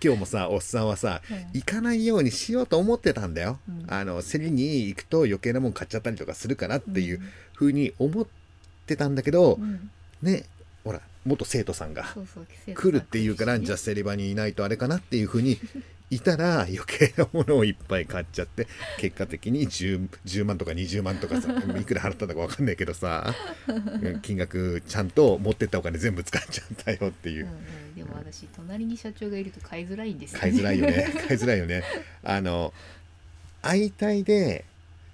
Speaker 1: 今日もさおっさんはさ
Speaker 2: うん。
Speaker 1: 行かないようにしようと思ってたんだよ、
Speaker 2: うん。
Speaker 1: あの競りに行くと余計なもん買っちゃったりとかするかなっていう風に思ってたんだけど、
Speaker 2: うん。
Speaker 1: ねほら元生徒さんが来るっていうから、じゃあ競り場にいないとあれかなっていう風にいたら余計なものをいっぱい買っちゃって結果的に 10, 10万とか20万とかさ *laughs* いくら払ったのか分かんないけどさ金額ちゃんと持ってったお金全部使っちゃったよっていう。
Speaker 2: うんうん、でも私隣に社長がいると買いづらいんですよ、ね、
Speaker 1: 買いづらいよね。*laughs* 買いづらいよね。あの相対で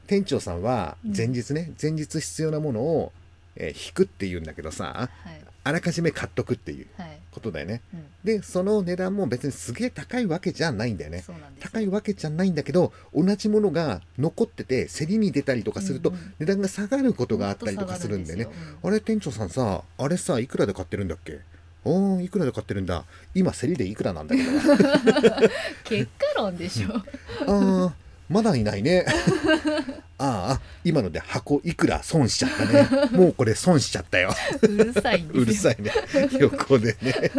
Speaker 1: 店長さんは前日ね、前日必要なものを、えー引くっていうんだけどさ
Speaker 2: はい。
Speaker 1: あらかじめ買っとくっていう。
Speaker 2: はい、
Speaker 1: ことだよね。
Speaker 2: うん、
Speaker 1: でその値段も別にすげえ高いわけじゃないんだよね。高いわけじゃないんだけど同じものが残ってて競りに出たりとかすると値段が下がることがあったりとかするんでね、
Speaker 2: もっと下がるん
Speaker 1: あれ店長さんさあれさいくらで買ってるんだっけ？おーいくらで買ってるんだ。今競りでいくらなんだけど。*laughs*
Speaker 2: 結果論でしょ。
Speaker 1: あーまだいないね。*laughs* ああ今ので箱いくら損しちゃったね。*laughs* もうこれ損しちゃったよ。
Speaker 2: うるさい
Speaker 1: うるさいね。横でね。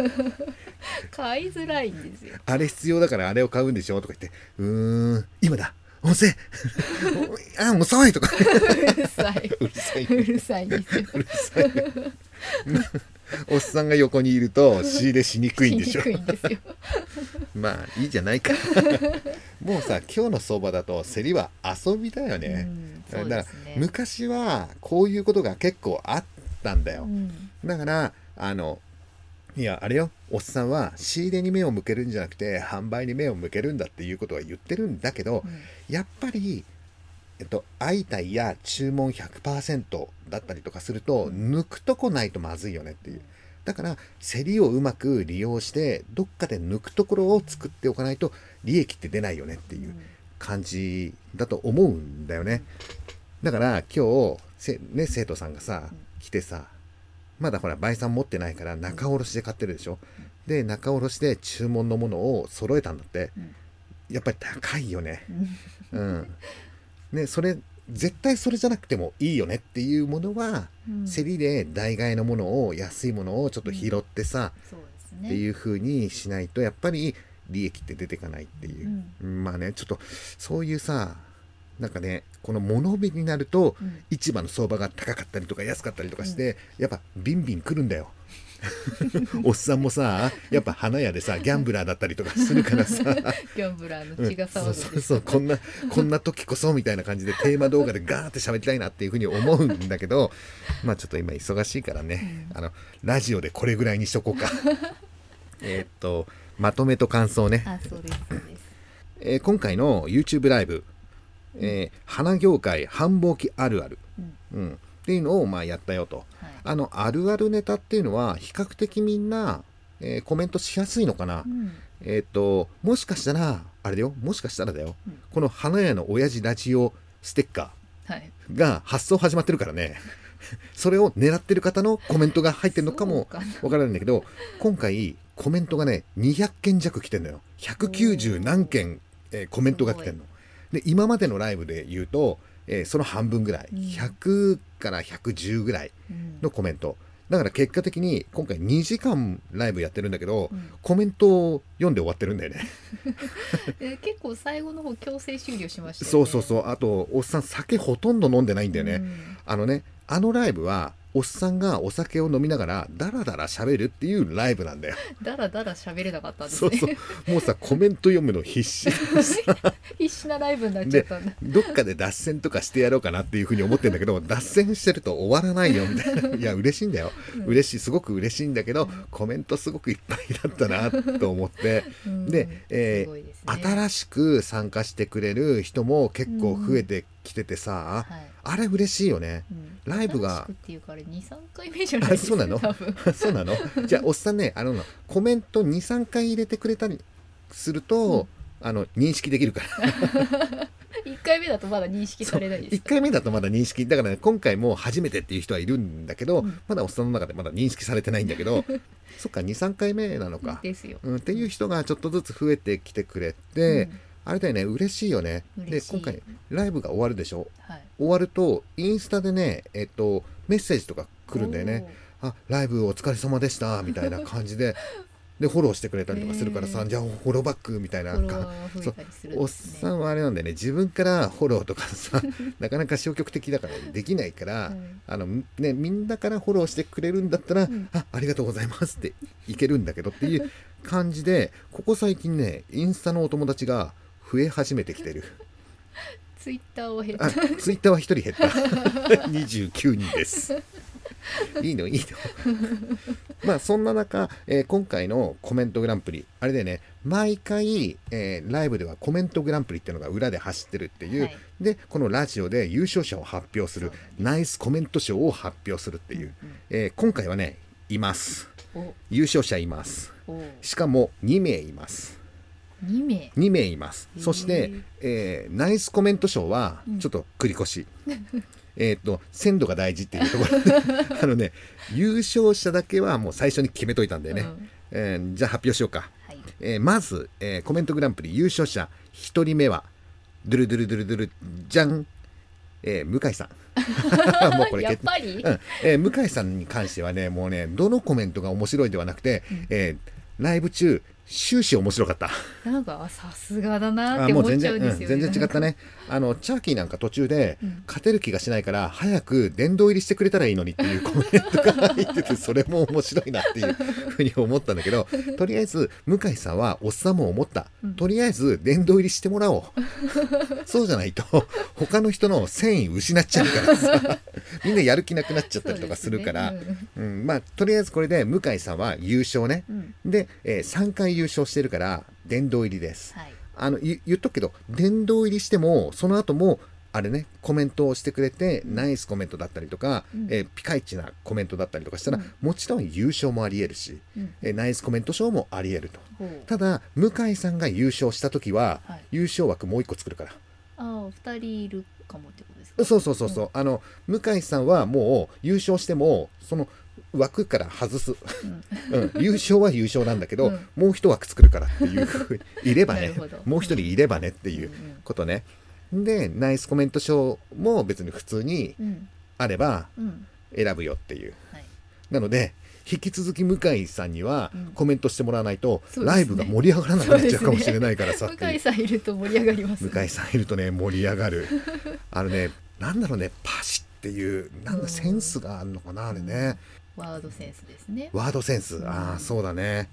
Speaker 2: 買いづらいんですよ。
Speaker 1: あれ必要だからあれを買うんでしょとか言ってうーん今だ。遅い *laughs* あー遅いとか。
Speaker 2: うるさい。
Speaker 1: うるさいう
Speaker 2: るさいんですよ。
Speaker 1: うるさいおっさんが横にいると仕入れしにくいんでしょ。*laughs* まあいいじゃないか。*laughs* もうさ今日の相場だと競りは遊びだよね、だから昔はこういうことが結構あったんだよ、
Speaker 2: うん。
Speaker 1: だからあのいやあれよ。おっさんは仕入れに目を向けるんじゃなくて販売に目を向けるんだっていうことは言ってるんだけど、
Speaker 2: うん。
Speaker 1: やっぱり、えっと、相対や注文100%だったりとかすると、
Speaker 2: うん。
Speaker 1: 抜くとこないとまずいよねっていう。だから競りをうまく利用してどっかで抜くところを作っておかないと利益って出ないよねっていう感じだと思うんだよね。だから今日せ、ね、生徒さんがさ
Speaker 2: うん。
Speaker 1: 来てさまだほら倍算持ってないから仲卸で買ってるでしょ？で仲卸で注文のものを揃えたんだって。
Speaker 2: うん。
Speaker 1: やっぱり高いよね。
Speaker 2: うん。
Speaker 1: うんねそれ絶対それじゃなくてもいいよねっていうものは
Speaker 2: うん。
Speaker 1: 競りで代替えのものを安いものをちょっと拾ってさ、
Speaker 2: そうですね。
Speaker 1: っていう風にしないとやっぱり利益って出てかないっていう、うん。まあねちょっとそういうさなんかねこの物帯になると
Speaker 2: うん。
Speaker 1: 市場の相場が高かったりとか安かったりとかして、やっぱビンビン来るんだよ *laughs* おっさんもさやっぱ花屋でさギャンブラーだったりとかするからさ。*laughs*
Speaker 2: ギャンブラーの血が騒ぐ
Speaker 1: うんそうそうそうこんなこんな時こそみたいな感じでテーマ動画でガーって喋りたいなっていうふうに思うんだけどまあちょっと今忙しいからね、あのラジオでこれぐらいにしとこうか。*laughs* えーっとまとめと感想ね、
Speaker 2: あそうですそうです。
Speaker 1: えー今回の YouTube ライブ、えー花業界繁忙期あるある、
Speaker 2: うん。
Speaker 1: うん、っていうのをまあやったよと。
Speaker 2: はい。
Speaker 1: あのあるあるネタっていうのは比較的みんな、えーコメントしやすいのかな、
Speaker 2: うん。
Speaker 1: えーっともしかしたらあれだよ。もしかしたらだよ、
Speaker 2: うん。
Speaker 1: この花屋の親父ラジオステッカ
Speaker 2: はい。
Speaker 1: ーが発送始まってるからね。*laughs* それを狙ってる方のコメントが入ってるのかもわからないんだけど今回コメントがね200件弱来てんのよ。190何件、えーコメントが来てんの。で今までのライブで言うと、えーその半分ぐらい。
Speaker 2: うん。
Speaker 1: 100から110ぐらい
Speaker 2: うん。
Speaker 1: のコメント。だから結果的に今回2時間ライブやってるんだけど、
Speaker 2: うん。
Speaker 1: コメントを読んで終わってるんだよね。*laughs*
Speaker 2: え結構最後の方強制終了しましたよね。
Speaker 1: そうそうそう。あとおっさん酒ほとんど飲んでないんだよね、
Speaker 2: うん。
Speaker 1: あのねあのライブはおっさんがお酒を飲みながらダラダラ喋るっていうライブなんだよ。
Speaker 2: だらだら喋れなかったんですね。
Speaker 1: そうそう。もうさコメント読むの必死。*laughs*
Speaker 2: 必死なライブになっちゃったんだ。
Speaker 1: どっかで脱線とかしてやろうかなっていうふうに思ってんだけど脱線してると終わらないよ。みたいないや嬉しいんだよ、
Speaker 2: うん。
Speaker 1: 嬉しいすごく嬉しいんだけどコメントすごくいっぱいだったなと思って。
Speaker 2: うん。
Speaker 1: で、えー
Speaker 2: ね。
Speaker 1: 新しく参加してくれる人も結構増えてきててさ、
Speaker 2: はい
Speaker 1: あれ嬉しいよね。
Speaker 2: うん。
Speaker 1: ライブが
Speaker 2: っていうかあれ23回目じゃないですか
Speaker 1: あそうなの？そうなの？じゃあおっさんねあのコメント23回入れてくれたりすると、あの認識できるから。*laughs*
Speaker 2: 1回目だとまだ認識されないです
Speaker 1: 1回目だとまだ認識。だから、ね、今回も初めてっていう人はいるんだけど、
Speaker 2: うん。
Speaker 1: まだおっさんの中でまだ認識されてないんだけどそっか23回目なのか、
Speaker 2: ですよ、
Speaker 1: うん、っていう人がちょっとずつ増えてきてくれて、あれだよね嬉しいよね。で今回ライブが終わるでしょ。
Speaker 2: はい。
Speaker 1: 終わるとインスタでねえっとメッセージとか来るんだよね。あライブお疲れ様でしたみたいな感じで。*laughs* でフォローしてくれたりとかするからさ、じゃあフォローバックみたいな。
Speaker 2: おーフォロワーが増えたりするん
Speaker 1: おっさんはあれなんだよね。自分からフォローとかさ *laughs* なかなか消極的だからできないから、
Speaker 2: はい。
Speaker 1: あのね、みんなからフォローしてくれるんだったら、
Speaker 2: ん。
Speaker 1: あありがとうございますっていけるんだけどっていう感じでここ最近ねインスタのお友達が増え始めてきてる。
Speaker 2: ツイッターを減っ
Speaker 1: あツイッターは1人減った。*laughs* 29人です。いいのいいの。まあそんな中、えー今回のコメントグランプリあれでね毎回、えーライブではコメントグランプリっていうのが裏で走ってるっていう、
Speaker 2: はい。
Speaker 1: でこのラジオで優勝者を発表するナイスコメント賞を発表するっていう、
Speaker 2: うんうん。
Speaker 1: えー今回はねいます。
Speaker 2: お。
Speaker 1: 優勝者います。
Speaker 2: お。
Speaker 1: しかも2名います
Speaker 2: 2名。
Speaker 1: 2名います。そして、えーナイスコメント賞は
Speaker 2: うん。
Speaker 1: ちょっと繰り越し、*laughs* えっと鮮度が大事っていうところ。で *laughs* あのね優勝者だけはもう最初に決めといたんだよね、
Speaker 2: うん。
Speaker 1: えーじゃあ発表しようか、
Speaker 2: はい。
Speaker 1: えーまず、えーコメントグランプリ優勝者1人目はドゥルドゥルドゥルドゥルじゃん、えー向井さん。*laughs* もうこれ
Speaker 2: やっぱり、
Speaker 1: うん。えー向井さんに関してはねもうねどのコメントが面白いではなくて、
Speaker 2: うん。
Speaker 1: えーライブ中終始面白かった。
Speaker 2: なんかあさすがだなっ
Speaker 1: あ
Speaker 2: て思っちゃうんですよね、
Speaker 1: 全然違ったね。あのチャーキーなんか途中で
Speaker 2: うん。
Speaker 1: 勝てる気がしないから早く殿堂入りしてくれたらいいのにっていうコメントが入っててそれも面白いなっていうふうに思ったんだけど *laughs* とりあえず向井さんはおっさんも思った、
Speaker 2: うん。
Speaker 1: とりあえず殿堂入りしてもらおう。そうじゃないと他の人の繊維失っちゃうからさみんなやる気なくなっちゃったりとかするから
Speaker 2: そうですね。
Speaker 1: うん、まあとりあえずこれで向井さんは優勝ね。
Speaker 2: うん。
Speaker 1: で、え3回優勝してるから殿堂入りです。
Speaker 2: はい。
Speaker 1: あの言言っとくけど殿堂入りしてもその後もあれねコメントをしてくれて、ナイスコメントだったりとか、
Speaker 2: うん。
Speaker 1: えーピカイチなコメントだったりとかしたら、
Speaker 2: うん。
Speaker 1: もちろん優勝もありえるし、
Speaker 2: うん。
Speaker 1: えーナイスコメント賞もありえると。ただ向井さんが優勝した時は、
Speaker 2: はい。
Speaker 1: 優勝枠もう一個作るから。
Speaker 2: ああ2人いるかもってこと
Speaker 1: そうそうそうそう、あの向井さんはもう優勝してもその枠から外す、
Speaker 2: うん。
Speaker 1: うん、優勝は優勝なんだけど、
Speaker 2: うん。
Speaker 1: もう一枠作るからっていうふうにいればね *laughs* もう一人いればねっていう
Speaker 2: うん
Speaker 1: ことね。でナイスコメント賞も別に普通に
Speaker 2: うん。
Speaker 1: あれば
Speaker 2: うん。
Speaker 1: 選ぶよっていう。
Speaker 2: はい。
Speaker 1: なので引き続き向井さんには
Speaker 2: うん。
Speaker 1: コメントしてもらわないと、
Speaker 2: そうですね。
Speaker 1: ライブが盛り上がらなくなっちゃうかもしれないからさっていう。
Speaker 2: 向井さんいると盛り上がりますね。
Speaker 1: 向井さんいるとね盛り上がる。あのね *laughs* なんだろうねパシっていうなん
Speaker 2: うん
Speaker 1: だセンスがあるのかなあれね。
Speaker 2: ワードセンスですね。
Speaker 1: ワードセンス。
Speaker 2: うん。
Speaker 1: ああそうだね。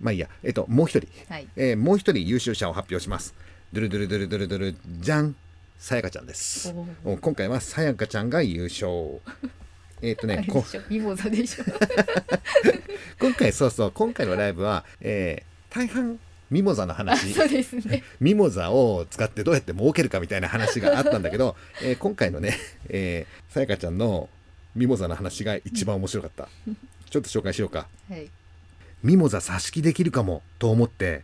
Speaker 1: まあいいや。えっともう一人。
Speaker 2: はい。
Speaker 1: えーもう一人優勝者を発表します。ドゥルドゥルドゥルドゥルドゥルじゃんさやかちゃんです。
Speaker 2: お
Speaker 1: お今回はさやかちゃんが優勝。*laughs* えっ、とねこ
Speaker 2: でしょミモザでしょ。*laughs*
Speaker 1: 今回そうそう今回のライブは、えー大半ミモザの
Speaker 2: あ
Speaker 1: 話。*laughs*
Speaker 2: そうですね。*laughs*
Speaker 1: ミモザを使ってどうやって儲けるかみたいな話があったんだけど、*laughs* えー今回のね、えーさやかちゃんのミモザの話が一番面白かった。ちょっと紹介しようか。
Speaker 2: はい。
Speaker 1: ミモザ挿し木できるかもと思って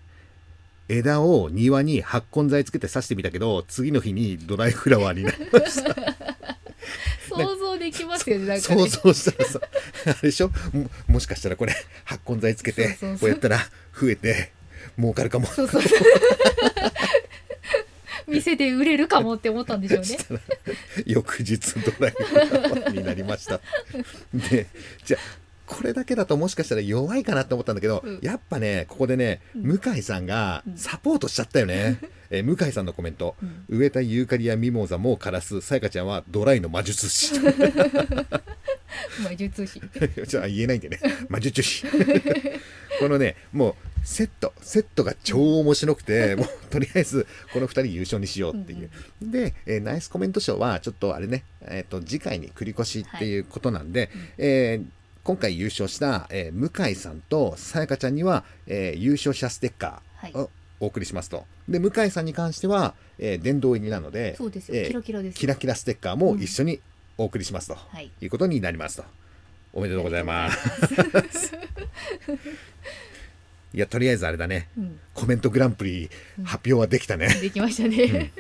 Speaker 1: 枝を庭に発根剤つけて刺してみたけど次の日にドライフラワーになりました。
Speaker 2: 想像できますよねなんかね。
Speaker 1: 想像したらさあれでしょ？ももしかしたらこれ発根剤つけて
Speaker 2: そうそうそう。
Speaker 1: こうやったら増えて儲かるかも。
Speaker 2: そうそう。*laughs* 店で売れるかもって思ったんでしょうね。
Speaker 1: 翌日ドライフラワーになりました。でじゃあこれだけだともしかしたら弱いかなって思ったんだけど、
Speaker 2: うん。
Speaker 1: やっぱねここでね向井さんがサポートしちゃったよね、*laughs* えー向井さんのコメント、
Speaker 2: うん。
Speaker 1: 植えたユーカリやミモザも枯らす。さやかちゃんはドライの魔術師。*laughs*
Speaker 2: 魔術師。
Speaker 1: じゃあ言えないんでね。*laughs* 魔術師。このねもうセットセットが超面白くて、もうとりあえずこの2人優勝にしようっていう、で、えーナイスコメント賞はちょっとあれね、えー、と次回に繰り越しっていうことなんで、えー今回優勝した、えー向井さんとさやかちゃんには、えー優勝者ステッカ
Speaker 2: はい。
Speaker 1: ーをお送りしますと。で向井さんに関しては、えー殿堂入りなので
Speaker 2: そうですよ、
Speaker 1: えー
Speaker 2: キラキラです。
Speaker 1: キラキラステッカーも一緒にお送りしますと、
Speaker 2: はい。
Speaker 1: いうことになりますと。おめでとうございます。*laughs* いやとりあえずあれだね。
Speaker 2: うん、
Speaker 1: コメントグランプリ発表はできたね、
Speaker 2: できましたね、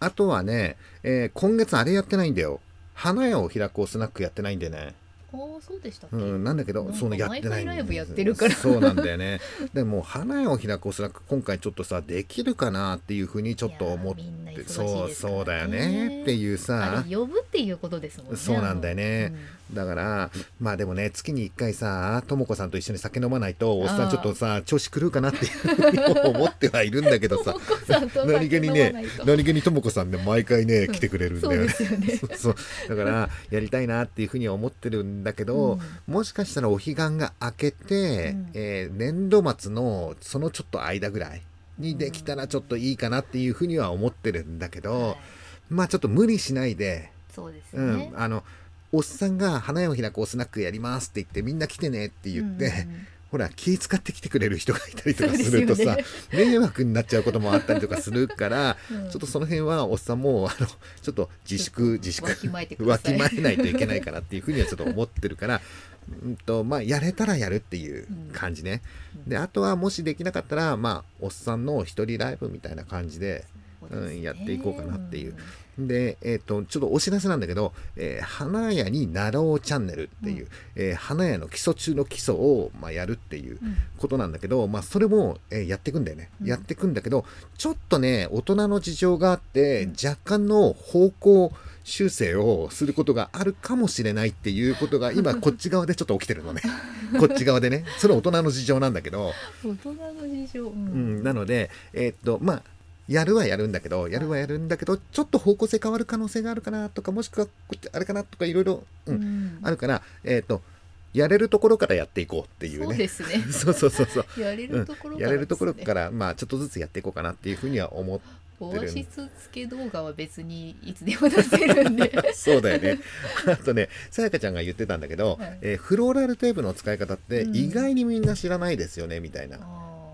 Speaker 1: あとはね、えー今月あれやってないんだよ。花屋を開こうスナックやってないんでね
Speaker 2: ああそうでしたっけ、
Speaker 1: うん、なんだけどそうねやってない
Speaker 2: ライブやってるから。
Speaker 1: そうなんだよね。*laughs* でも花屋を開こうスナック今回ちょっとさできるかなっていうふうにちょっと思ってそうそうだよねっていう
Speaker 2: あ
Speaker 1: さ
Speaker 2: れ呼ぶっていうことですもんね。
Speaker 1: そうなんだよね。
Speaker 2: うん
Speaker 1: だからまあでもね月に1回さとも子さんと一緒に酒飲まないとおっさんちょっとさ調子狂うかなって思ってはいるんだけどさ。何気にね何気にとも子さんね毎回ね来てくれるんだよね。
Speaker 2: そう
Speaker 1: だからやりたいなっていうふうには思ってるんだけど、もしかしたらお彼岸が明けて、
Speaker 2: うん。
Speaker 1: えー年度末のそのちょっと間ぐらいにできたらちょっといいかなっていうふうには思ってるんだけど、
Speaker 2: はい。
Speaker 1: まあちょっと無理しないで、
Speaker 2: そうです
Speaker 1: うんあのおっさんが花屋を開くおスナックやりますって言ってみんな来てねって言って、
Speaker 2: うんうんうん。
Speaker 1: ほら気使って来てくれる人がいたりとかするとさ、
Speaker 2: そうで *laughs*
Speaker 1: 迷惑になっちゃうこともあったりとかするから、
Speaker 2: うん。
Speaker 1: ちょっとその辺はおっさんもあのちょっと自粛自粛
Speaker 2: わきまえ
Speaker 1: ないといけないかなっていうふうにはちょっと思ってるから、うんとまあ、やれたらやるっていう感じね、であとはもしできなかったら、まあ、おっさんの一人ライブみたいな感じで
Speaker 2: ね。
Speaker 1: うんやっていこうかなっていうで、えっとちょっとお知らせなんだけど「えー花屋になろうチャンネル」っていう、えー花屋の基礎中の基礎を、まあ、やるっていう
Speaker 2: うん。
Speaker 1: ことなんだけど、まあ、それも、えーやっていくんだよね、
Speaker 2: うん。
Speaker 1: やっていくんだけどちょっとね大人の事情があって、
Speaker 2: うん。
Speaker 1: 若干の方向修正をすることがあるかもしれないっていうことが今 *laughs* こっち側でちょっと起きてるのね。こっち側でね。それ大人の事情なんだけど、
Speaker 2: 大人の事情、う
Speaker 1: うん。ん、なのでえーっとまあやるはやるんだけどやるはやるんだけどちょっと方向性変わる可能性があるかなとかもしくはこっちあれかなとかいろいろ、うん
Speaker 2: うん。
Speaker 1: あるからえーっとやれるところからやっていこうっていう
Speaker 2: そう
Speaker 1: ね
Speaker 2: ですね。*laughs*
Speaker 1: そうそうそうそう。*laughs*
Speaker 2: やれるところからですね、
Speaker 1: やれるところからまあちょっとずつやっていこうかなっていうふうには思っ
Speaker 2: オアシスつけ動画は別にいつでも出せるんで。*laughs*
Speaker 1: そうだよね。あとねさやかちゃんが言ってたんだけど、
Speaker 2: はい。
Speaker 1: えーフローラルテープの使い方って
Speaker 2: うん。
Speaker 1: 意外にみんな知らないですよねみたいな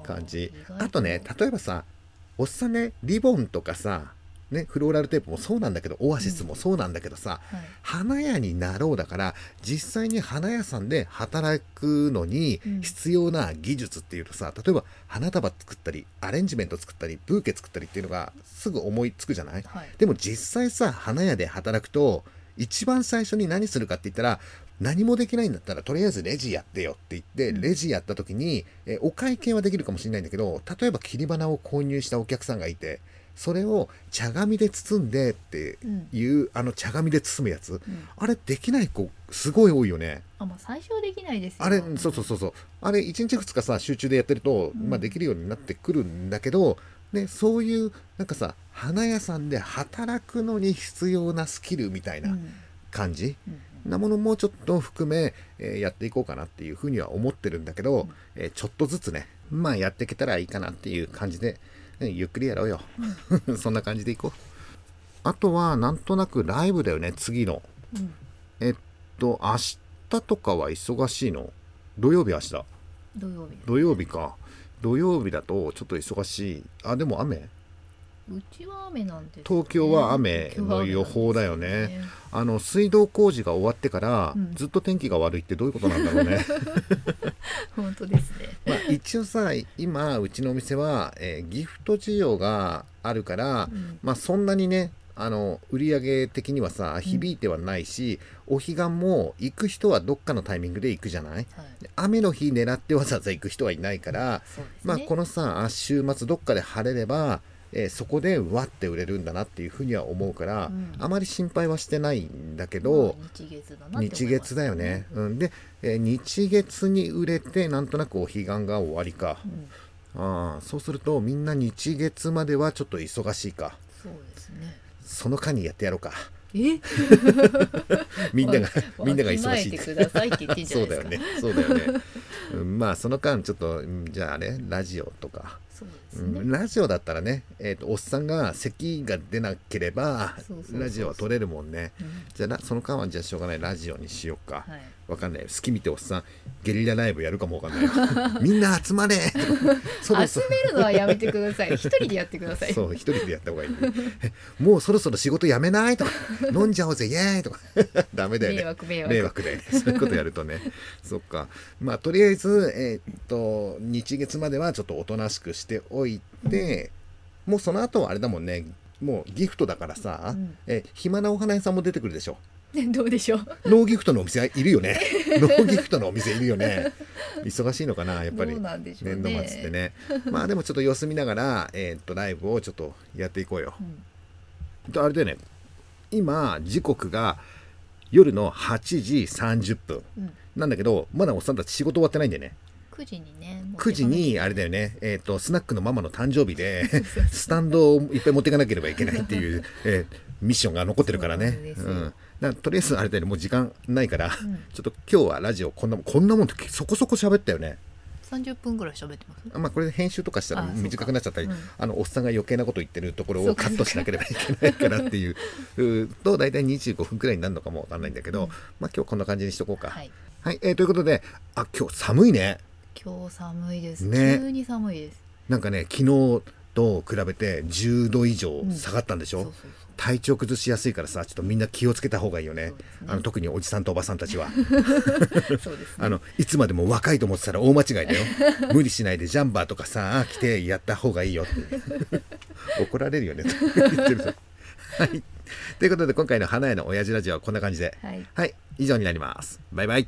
Speaker 1: 感じ。あとね例えばさおっさんねリボンとかさねフローラルテープもそうなんだけどオアシスもそうなんだけどさ、
Speaker 2: はい。
Speaker 1: 花屋になろうだから実際に花屋さんで働くのに
Speaker 2: うん。
Speaker 1: 必要な技術っていうとさ、例えば花束作ったりアレンジメント作ったりブーケ作ったりっていうのがすぐ思いつくじゃない？
Speaker 2: はい。
Speaker 1: でも実際さ花屋で働くと一番最初に何するかって言ったら何もできないんだったらとりあえずレジやってよって言って、
Speaker 2: うん。
Speaker 1: レジやった時にえお会計はできるかもしれないんだけど例えば切り花を購入したお客さんがいてそれを茶紙で包んでって
Speaker 2: うん。
Speaker 1: いう、あの茶紙で包むやつ
Speaker 2: うん。
Speaker 1: あれできない子すごい多いよね。
Speaker 2: あまあ最初はできないですよ。
Speaker 1: あれそうそうそうそう。あれ1日2日さ集中でやってると、
Speaker 2: うん。
Speaker 1: まあ、できるようになってくるんだけど、ね、そういうなんかさ花屋さんで働くのに必要なスキルみたい
Speaker 2: うん。
Speaker 1: な感じ、
Speaker 2: うん
Speaker 1: なものもちょっと含め、えーやっていこうかなっていうふうには思ってるんだけど、えーちょっとずつねまあやっていけたらいいかなっていう感じで、えーゆっくりやろうよ、*laughs* そんな感じでいこう。あとはなんとなくライブだよね次の。
Speaker 2: うん。
Speaker 1: えっと明日とかは忙しいの？土曜日明日。
Speaker 2: 土曜日
Speaker 1: 土曜日か土曜日だとちょっと忙しい。あでも雨？
Speaker 2: うちは雨なんです、ね、
Speaker 1: 東京は雨の予報だよね。あの水道工事が終わってから、
Speaker 2: うん。
Speaker 1: ずっと天気が悪いってどういうことなんだろうね。*laughs*
Speaker 2: 本当ですね。
Speaker 1: まあ一応さ今うちのお店は、えーギフト需要があるから、
Speaker 2: うん。
Speaker 1: まあそんなにねあの売り上げ的にはさ響いてはないし、お彼岸も行く人はどっかのタイミングで行くじゃない？
Speaker 2: はい。
Speaker 1: 雨の日狙ってわざわざ行く人はいないから、
Speaker 2: ね。
Speaker 1: まあこのさあ週末どっかで晴れれば、えーそこでわって売れるんだなっていうふうには思うから、
Speaker 2: うん。
Speaker 1: あまり心配はしてないんだけ
Speaker 2: ま
Speaker 1: ど、
Speaker 2: あ日月だなって思います。
Speaker 1: 日月だよね、うん、で、えー日月に売れてなんとなくお彼岸が終わりか。
Speaker 2: う、ん。
Speaker 1: ああそうするとみんな日月まではちょっと忙しいか。
Speaker 2: そうですね。
Speaker 1: その間にやってやろうか
Speaker 2: え？*laughs*
Speaker 1: みんなが
Speaker 2: わ
Speaker 1: みんなが忙しいそ
Speaker 2: う
Speaker 1: だよね。そうだよね、うんまあその間ちょっとうんじゃああれラジオとか、
Speaker 2: ね、
Speaker 1: うん、ラジオだったらね、えー、とおっさんが咳が出なければラジオは撮れるもんね。
Speaker 2: うん。
Speaker 1: じゃあなその間はじゃあしょうがない。ラジオにしようか、
Speaker 2: はい。
Speaker 1: わかんない。好き見ておっさんゲリラライブやるかもわかんない。*laughs* みんな集まれ。*laughs*
Speaker 2: 集めるのはやめてください。*laughs* 一人でやってください。
Speaker 1: そう一人でやった方がいい、えもうそろそろ仕事辞めない？とか。飲んじゃおうぜイエーイ！とか。ダメだよね。
Speaker 2: 迷惑迷惑。
Speaker 1: 迷惑だよねそういうことやるとね。そっか。まあとりあえずえーっと日月まではちょっとおとなしくしておいて、もうその後はあれだもんね。もうギフトだからさ、
Speaker 2: うん。
Speaker 1: え暇なお花屋さんも出てくるでしょ。
Speaker 2: ね *laughs* どうでしょう？
Speaker 1: ノーギフトのお店いるよね。*laughs* ノーギフトのお店いるよね。忙しいのかなやっぱり。
Speaker 2: ね。
Speaker 1: 年度末ってね。まあでもちょっと様子見ながら、えーっとライブをちょっとやっていこうよ。
Speaker 2: うん。
Speaker 1: であれだよね。今時刻が夜の8時30分。
Speaker 2: うん
Speaker 1: なんだけどまだおっさんたち仕事終わってないんだよね。
Speaker 2: 9時にね
Speaker 1: 9時にあれだよね、えー、とスナックのママの誕生日で *laughs* スタンドをいっぱい持っていかなければいけないっていう、*laughs* えーミッションが残ってるからね。
Speaker 2: そう
Speaker 1: うん、とりあえずあれだよねもう時間ないから、
Speaker 2: ん。
Speaker 1: ちょっと今日はラジオこんなもんこんなもんってそこそこ喋ったよね。
Speaker 2: 30分ぐらい喋ってます？
Speaker 1: あまあこれ編集とかしたら短くなっちゃったり
Speaker 2: うん。
Speaker 1: あのおっさんが余計なこと言ってるところをカットしなければいけないからっていう *laughs* と大体25分くらいになるのかもわかんないんだけど、
Speaker 2: うん。
Speaker 1: まあ今日こんな感じにしとこうか。
Speaker 2: はい
Speaker 1: はい、えーということであ今日寒いね。
Speaker 2: 今日寒いです、
Speaker 1: ね。
Speaker 2: 急に寒いです。
Speaker 1: なんかね昨日と比べて10度以上下がったんでしょ、
Speaker 2: そうそう
Speaker 1: 体調崩しやすいからさちょっとみんな気をつけた方がいいよね。
Speaker 2: ね。
Speaker 1: あの特におじさんとおばさんたちは。*laughs*
Speaker 2: そうですね。
Speaker 1: あのいつまでも若いと思ってたら大間違いだよ。無理しないでジャンバーとかさ着てやった方がいいよって。*laughs* 怒られるよね。と言ってるとはい。ということで今回の花屋の親父ラジオはこんな感じで。
Speaker 2: はい。
Speaker 1: はい。以上になります。バイバイ